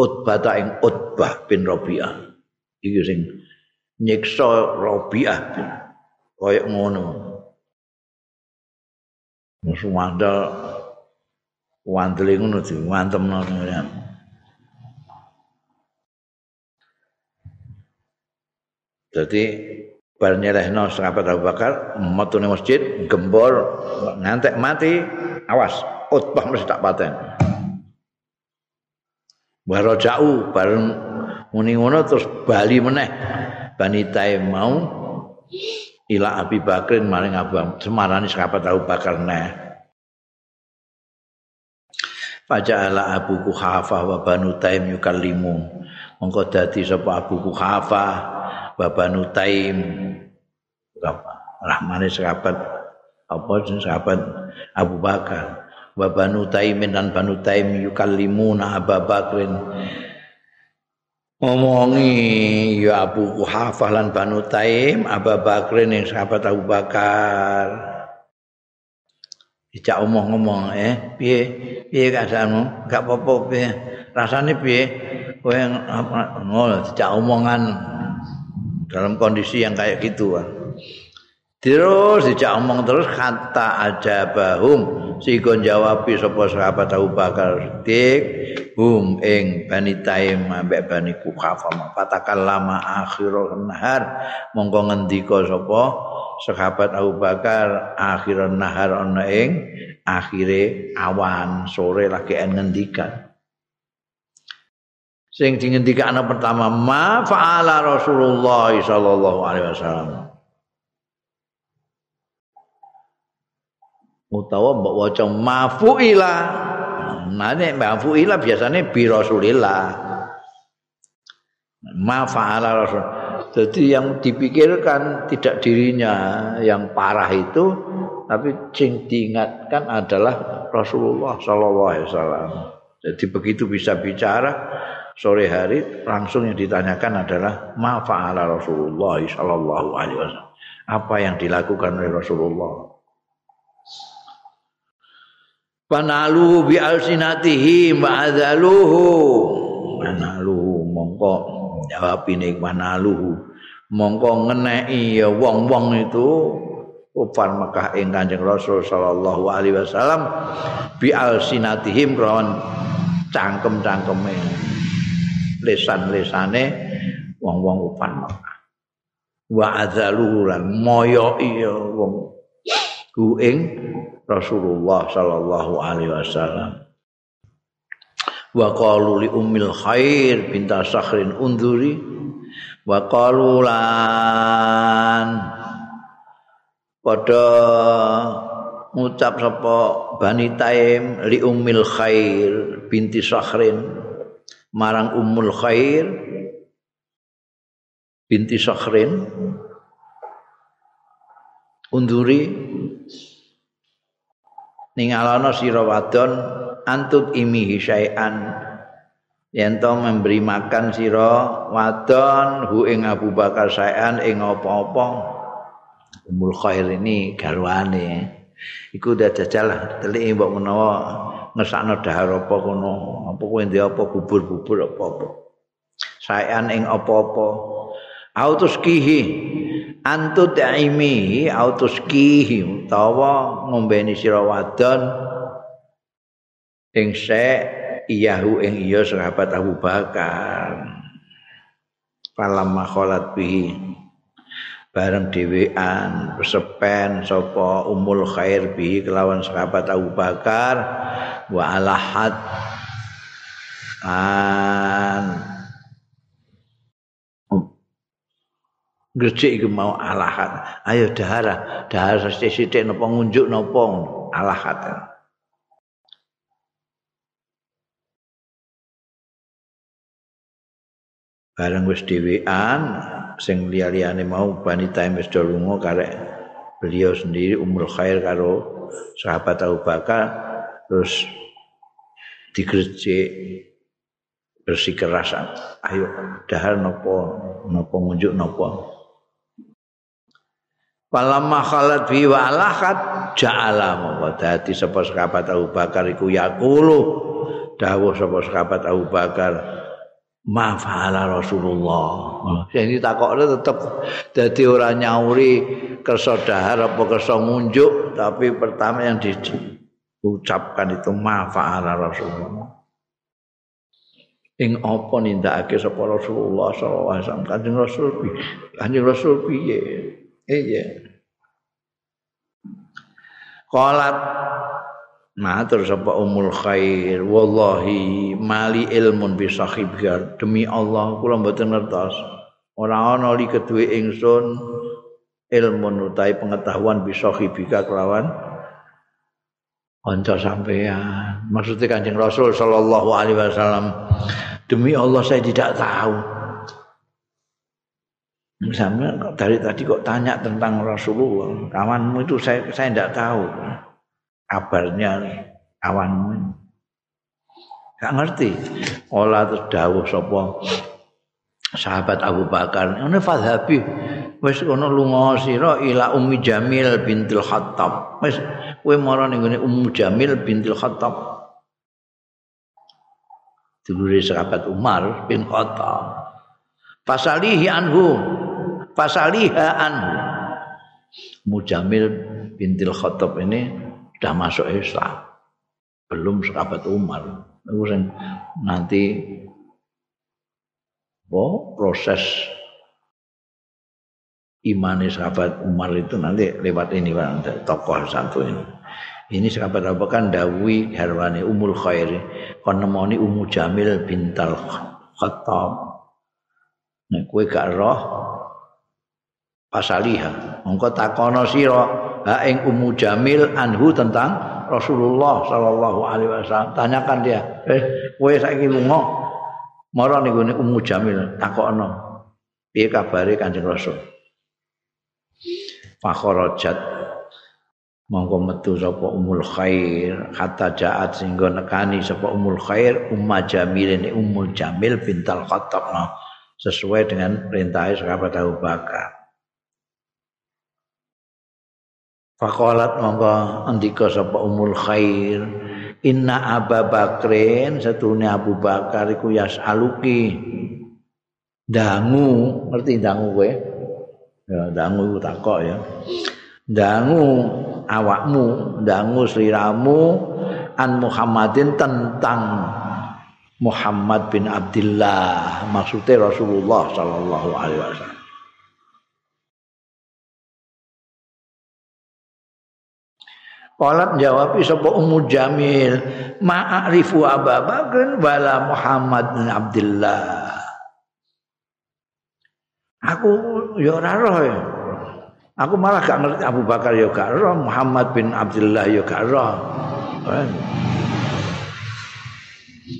Utbah ta ing Utbah bin Rabi'ah iki sing nyiksa Rabi'ah kaya ngono musuh wandele ngono di wantemno ya. Jadi bar nyelehno sahabat Abu Bakar metune masjid gembor ngantek mati awas utbah mesti tak paten. Baro jauh bareng muni ngono terus bali meneh Bani Taim mau ila Abi Bakrin maring Abu Semarani sahabat Abu Bakar neh Faja'ala Abu Kuhafah wa Banu Taim yukallimu. Mongko dadi sapa Abu Kuhafah wa Banu Taim. Rahmane sahabat apa jeneng sahabat Abu Bakar. Wa Banu Taim dan Banu Taim yukallimuna Abu Bakrin. ngomongi ya Abu Kuhafah lan Banu Taim Abu Bakrin yang sahabat Abu Bakar. Dijak omong-omong eh piye? Piye kasamu gak apa-apa piye? Rasane piye? Kowe ngono dijak omongan dalam kondisi yang kayak gitu kan. Terus dijak omong terus kata aja bahum sikon jawab sapa sahabat Abu Bakar Siddiq hum ing bani taim ambek bani kuhafa patakan lama akhirul nahar. Mongko ngendika sapa sahabat Abu Bakar akhir nahar ana ing akhire awan sore lagi ngendikan. Sing dingendikan pertama ma fa'ala Rasulullah sallallahu alaihi wasallam utawa mbok waca mafuila nah nek mafuila biasanya bi Rasulillah ma fa'ala Rasulullah Jadi yang dipikirkan tidak dirinya yang parah itu, tapi yang diingatkan adalah Rasulullah Sallallahu Alaihi Wasallam. Jadi begitu bisa bicara sore hari langsung yang ditanyakan adalah ma faala Rasulullah Sallallahu Alaihi Wasallam. Apa yang dilakukan oleh Rasulullah? Panalu bi alsinatihi ma'adzaluhu. Panalu mongko jawab ini manaluhu mongko ngeneki ya wong-wong itu. Kufar Mekah ing Kanjeng Rasul sallallahu alaihi wasallam bi alsinatihim kelawan cangkem-cangkeme lesan-lesane wong-wong kufar Mekah. Wa azaluhu lan moyo iya wong ku ing Rasulullah sallallahu alaihi wasallam. Wa qalu li ummil khair binta sakhrin unduri wa qalu lan. Padha ngucap sapa bani taim li ummil khair binti sakhrin. Marang ummul khair binti Sakhrin unduri. Ningalana sira wadon antut imi syai'an. Yen to memberi makan sira wadon hu ing Abu Bakar syai'an ing apa-apa. Umul khair ini garwane. Iku udah jajal telik mbok menawa ngesakno dahar apa kono. Apa kowe ndek apa bubur-bubur apa-apa. Syai'an ing apa-apa. Autus kihi antu daimi autus kihi utawa ngombeni sira wadon. Ing iyahu ing iya sahabat Abu Bakar. Falamma khalat bihi. Bareng dhewean sepen sapa umul khair bihi kelawan sahabat Abu Bakar. Wa alahat an Grecik iku mau alahat. Ayo dahara, dahara sithik-sithik napa ngunjuk napa alahat. bareng wis dhewean sing liya-liyane mau Bani Taim wis lunga karek beliau sendiri umur khair karo sahabat Abu Bakar terus digrecek bersih kerasan ayo dahar nopo nopo ngunjuk nopo Falamma khalat bi wa alahat ja'ala mongko dadi sapa sahabat Abu Bakar iku yaqulu dawuh sapa sahabat Abu Bakar ma fa'ala Rasulullah. Sing ditakokne tetep dadi ora nyauri kersa dahar apa kersa ngunjuk, tapi pertama yang diucapkan itu ma fa'ala Rasulullah. Ing apa nindakake sapa Rasulullah sallallahu alaihi wasallam Kanjeng Rasul Kanjeng Rasul piye? Iya. Qalat Matur sapa umul khair wallahi mali ilmun bi sahibgar demi Allah kula mboten ngertos. Ora ana li kedue ingsun ilmun utahe pengetahuan bi sahibika kelawan kanca sampean maksudnya Kanjeng Rasul sallallahu alaihi wasallam demi Allah saya tidak tahu Misalnya dari tadi kok tanya tentang Rasulullah, kawanmu itu saya saya tidak tahu kabarnya awanmu gak ngerti. Olah terus dawuh sapa sahabat Abu Bakar. Ngene fadhabi. Wis kono lunga sira ila Ummi Jamil bintul Khattab. Wis kowe mara ning Ummu Jamil bintul Khattab. Dulure sahabat Umar bin Khattab. Fasalihi anhu fasaliha anhu Mujamil bintil Khattab ini sudah masuk Islam. Belum sahabat Umar. Nanti oh, proses imani sahabat Umar itu nanti lewat ini tokoh satu ini. Ini sahabat apa kan Dawi Herwani Umul Khairi kon nemoni Ummu Jamil bintal Khattab. Nek kowe gak roh pasaliha, engko takono sira ha ing Ummu Jamil anhu tentang Rasulullah sallallahu alaihi wasallam. Tanyakan dia, "Eh, kowe saiki lunga mara ning gone Ummu Jamil takokno. Piye kabare Kanjeng Rasul?" Fakharajat monggo metu sapa Ummul Khair hatta jaat sehingga nekani sapa Ummul Khair Umma Jamil ini Ummul Jamil bintal Khattab sesuai dengan perintah sahabat Abu Bakar. Faqalat monggo andika sapa umul khair. Inna Abu Bakrin satune Abu Bakar iku yasaluki. Dangu ngerti dangu kowe? Ya dangu iku takok ya. Dangu awakmu dangu sliramu an Muhammadin tentang Muhammad bin Abdullah maksudnya Rasulullah sallallahu alaihi wasallam Qalat jawab sapa Ummu Jamil, ma'arifu Abu Bakar wala Muhammad bin Abdullah. Aku ya ora roh ya. Aku malah gak ngerti Abu Bakar ya gak roh, Muhammad bin Abdullah ya gak roh.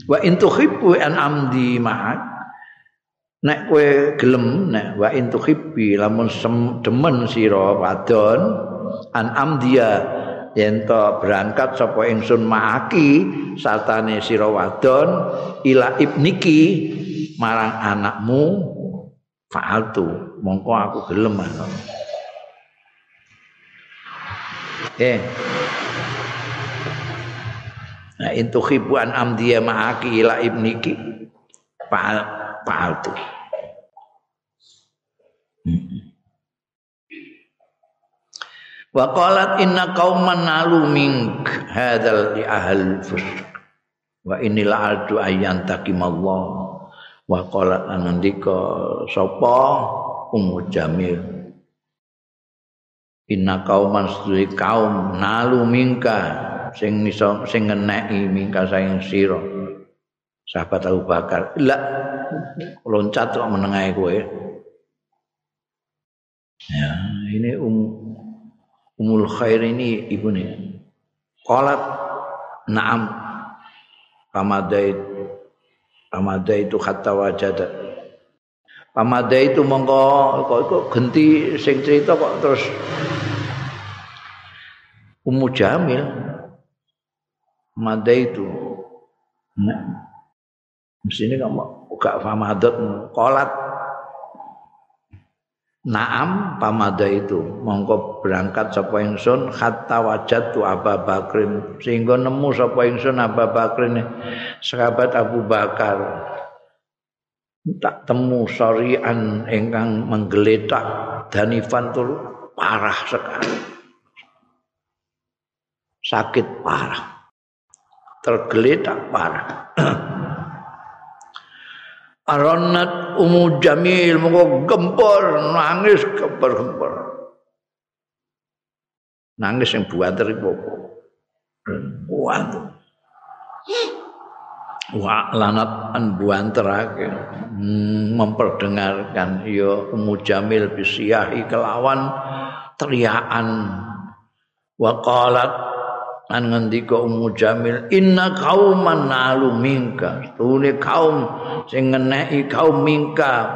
Wa in tuhibbu an amdi ma'ak nek kowe gelem nek wa intuhibbi lamun demen sira wadon an amdia yen berangkat sapa ingsun maaki sartane sira wadon ila ibniki marang anakmu fa'altu mongko aku gelem eh Nah, intu khibuan amdiya ma'aki ila ibniki fa'al fa'altu. Wa qalat inna qauman nalu mink hadzal li ahal fusq. Wa inila aldu ayyan takimallah. Wa qalat anandika sapa Ummu Jamil. Inna qauman sedhi kaum nalu mingka sing iso sing ngeneki mingka saing sira sahabat Abu Bakar la loncat kok menengae kowe ya ini um, umul khair ini ibu nih qalat na'am. Pamadait pamadai itu hatta wajada. Pamadai itu mongko kok, kok genti sing cerita kok terus. Ummu Jamil madaitu nah mesti ini kamu buka famadat kolat Naam pamada itu. Mongko berangkat sapa ingsun hatta wajatu Abu Bakrin. Sehingga nemu sapa ingsun Abu Bakrin sahabat Abu Bakar. Tak temu sorian ingkang menggeletak danifan tur parah sekali. Sakit parah. Tergeletak parah. Aronat umu jamil mongko gempor nangis gempor-gempor. Nangis yang buat dari popo. Buat. Wa lanat an buanterake hmm, memperdengarkan ya Ummu Jamil bisiahi kelawan teriakan wa qalat an ngendika Ummu Jamil inna qauman nalu minka. Tune kaum sing ngeneki kaum minka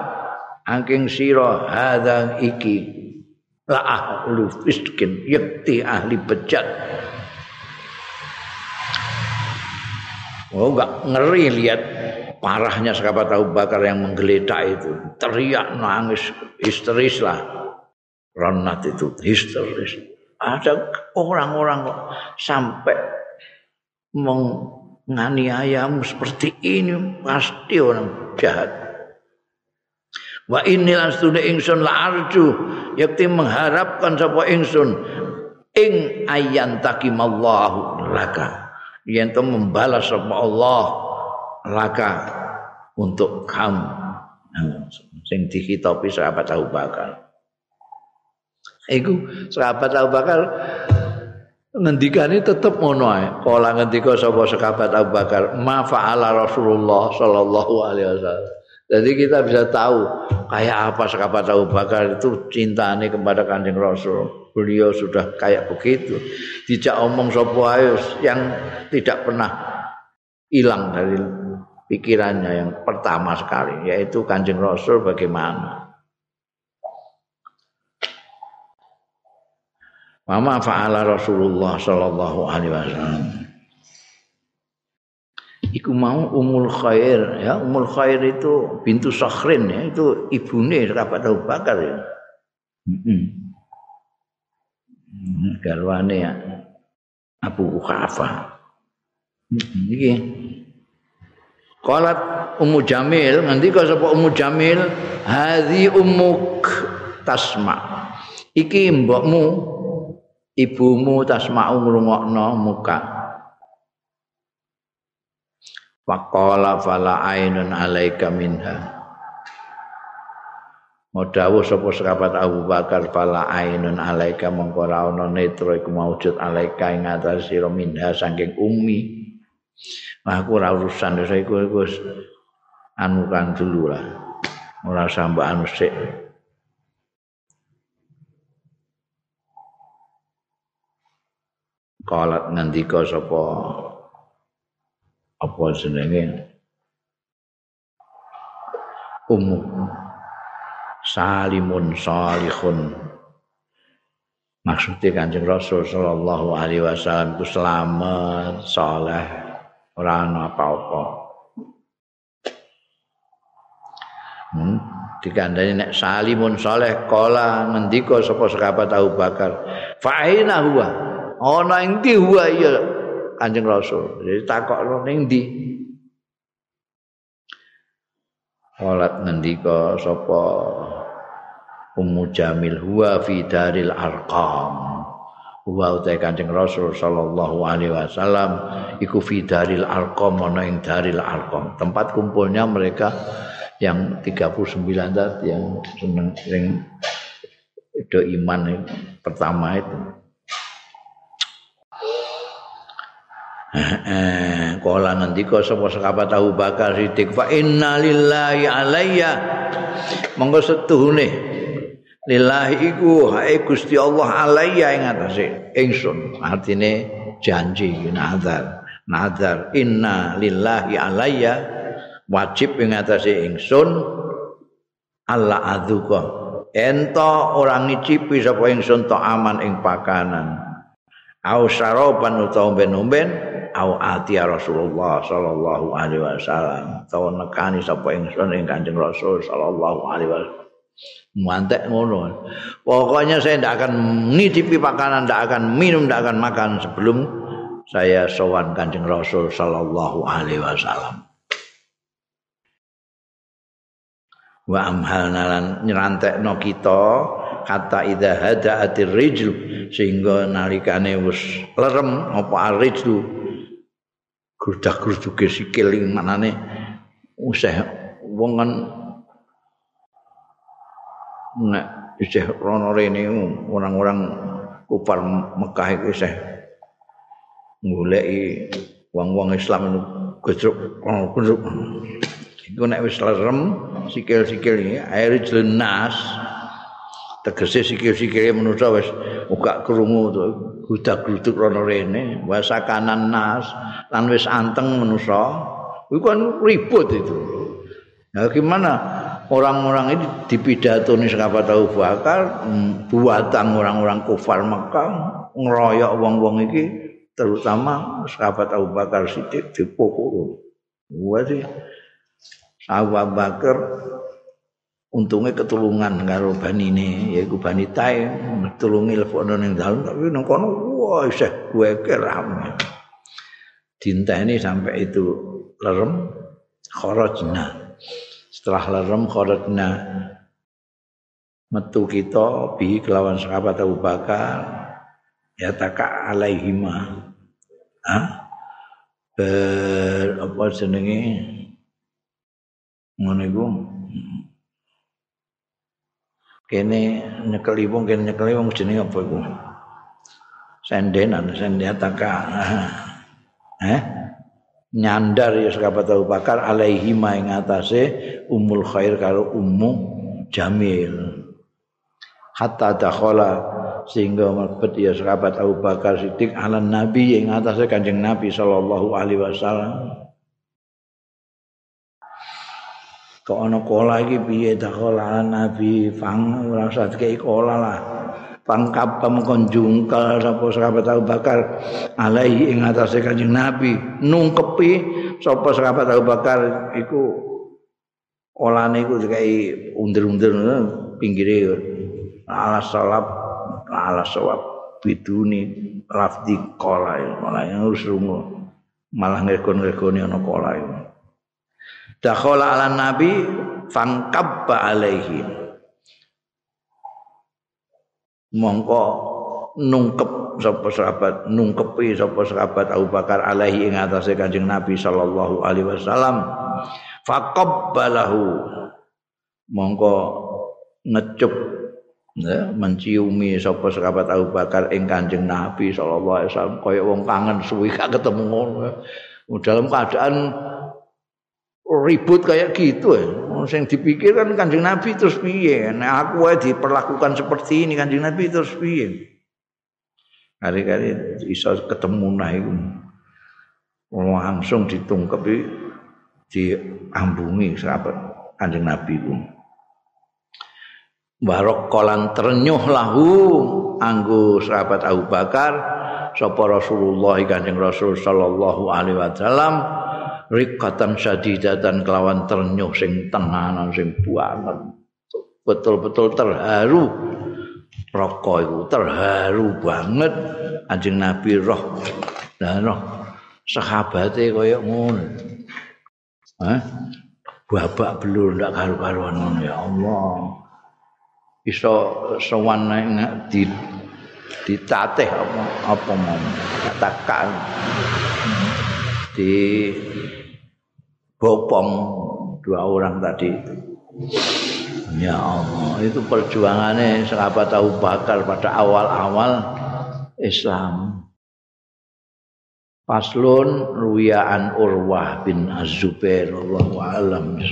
angking sira hadza iki la ahlu fiskin yakti ahli bejat. Oh enggak ngeri lihat parahnya sahabat Abu Bakar yang menggeletak itu. Teriak nangis histeris lah. Ronat itu histeris ada orang-orang kok sampai menganiayamu seperti ini pasti orang jahat. Wa inilah studi ingsun la arju yakti mengharapkan sapa ingsun ing ayan takimallahu laka yen to membalas sapa Allah laka untuk kamu sing dikitopi sahabat Abu Bakar. Iku sahabat Abu Bakar ngendikane tetep ngono ae. Kala ngendika sapa sahabat Abu Bakar, "Ma fa'ala Rasulullah sallallahu alaihi wasallam." Jadi kita bisa tahu kayak apa sahabat Abu Bakar itu cintanya kepada Kanjeng Rasul. Beliau sudah kayak begitu. Dijak omong ae yang tidak pernah hilang dari pikirannya yang pertama sekali yaitu Kanjeng Rasul bagaimana. Mama fa'ala Rasulullah sallallahu alaihi wasallam. Iku mau Umul Khair ya, Umul Khair itu bintu Sakhrin ya, itu ibune sahabat Abu Bakar ya. Heeh. Garwane ya Abu Khafa. Iki. Qalat Ummu Jamil, ngendika sapa Ummu Jamil, "Hadzi ummuk tasma." Iki mbokmu ibumu tasma'u ngrungokno muka faqala fala ainun alaika minha Modawu sapa sahabat Abu Bakar fala ainun alaika mongko ora ana netra iku maujud alaika ing atas sira minha saking umi. Nah, aku ora urusan iku iku anu kan dulu lah. Ora sambat anu sik. Kalat ngendika sapa apa jenenge? Ummu salimun salihun. Maksudnya kanjeng Rasul sallallahu alaihi wasallam itu selamat saleh ora ana apa-apa. Hmm. dikandani nek salimun saleh kala ngendika sapa sahabat Abu Bakar fa aina huwa ana ing ndi huwa ya kanjeng Rasul jadi takokno ning ndi Walat ngendika sapa Ummu Jamil huwa fi daril arqam. Huwa utai Kanjeng Rasul sallallahu alaihi wasallam iku fi daril arqam ana ing daril arqam. Tempat kumpulnya mereka yang 39 tadi yang seneng sing itu iman pertama itu. Kala ngendika sapa sahabat Abu Bakar Siddiq fa inna lillahi alayya. Monggo setuhune. Lillahi iku hae Gusti Allah alayya ing atase. Ingsun artine janji nazar nazar inna lillahi alayya. Wajib ing atase ingsun. Allah adzuka. Ento orang ngicipi sapa ingsun to aman ing pakanan. Au saraban utawa ben-ben au ati Rasulullah sallallahu alaihi wasallam. Tau nekani sapa ingsun ing Kanjeng Rasul sallallahu alaihi wasallam. Mantek ngono. Pokoknya saya tidak akan ngicipi makanan tidak akan minum tidak akan makan sebelum saya sowan Kanjeng Rasul sallallahu alaihi wasallam. Wa amhalna lan nyerantekno kita kata idza hadaatir rijl sehingga nalikane wis lerem apa arrijlu grudak-gruduke sikil manane. Usah wong kan nek isih rono rene orang-orang kufar Mekah iku isih goleki wong-wong Islam itu gejruk gejruk. Iku nek wis lerem sikil-sikil iki air jelas tegese sikil-sikile manusa wis uga krungu to gudak-guduk rono rene wasakanan nas lan wis anteng manusa. Iku kan ribut itu. Nah gimana? Orang-orang ini dipidatoni sahabat tahu bakal mm, buatan orang-orang kufar Mekah ngeroyok wong-wong iki terutama sahabat Abu Bakar Siddiq dipukul. Wah sih. Abu Bakar untungnya ketulungan karo banine yaiku bani Tai tulungi lepono ning dalem tapi nang kono wah isih gue keram dinteni sampai itu lerem kharajna. Setelah lerem kharajna. Metu kita bi kelawan sahabat Abu Bakar ya taka alaihima. Ha ber apa jenenge? Ngono kene nyekeli wong kene nyekeli wong jenenge apa iku? Sendenan sendiataka eh? Nyandar ya sahabat Abu Bakar alaihi ma ing atase umul khair karo ummu jamil. Hatta dakhala sehingga mlebet ya sahabat Abu Bakar Siddiq ala nabi ing atase Kanjeng Nabi sallallahu alaihi wasallam kok ana kola iki piye? Dakhala nabi fang ora usah dikei kola lah. Pangkap pamkon jungkal sapa sahabat Abu Bakar alaihi ing atase kanjeng nabi. Nungkepi sapa sahabat Abu Bakar iku olane iku dikei undur-undur pinggire alas salap alas sawab biduni lafdi kola. Malah harus rungu malah ngegon-ngegoni ana kola itu dakhala ala nabi fangkabba alaihi. Mongko nungkep sapa sahabat nungkepi sapa sahabat Abu Bakar alaihi ing atase Kanjeng Nabi sallallahu alaihi wasallam. Faqabbalahu. Mongko ngecup ya, menciumi sapa sahabat Abu Bakar ing Kanjeng Nabi sallallahu alaihi wasallam. Kaya wong kangen suwi gak ketemu ngono. Dalam keadaan ribut kayak gitu ya. Yang dipikir kan kanjeng Nabi terus piye? Nah aku aja diperlakukan seperti ini kanjeng Nabi terus piye? Kali-kali bisa ketemu nah itu. Langsung ditungkepi diambungi sahabat Kanjeng Nabi ku. Barok kolan ternyuh lahu anggo sahabat Abu Bakar sapa Rasulullah Kanjeng Rasul sallallahu alaihi wasallam rikatan syadidatan kelawan ternyuh sing tenanan sing banget betul-betul terharu. Rokok itu terharu banget. Anjing Nabi roh. Dan roh. Sahabatnya kaya ngono. Hah? babak belur ndak karu-karuan ya Allah. Iso sowan di ditatih apa apa mau katakan di bopong dua orang tadi Ya Allah, itu perjuangannya sahabat Abu Bakar pada awal-awal Islam. Paslon Ruyaan Urwah bin Az-Zubair Allahu alam.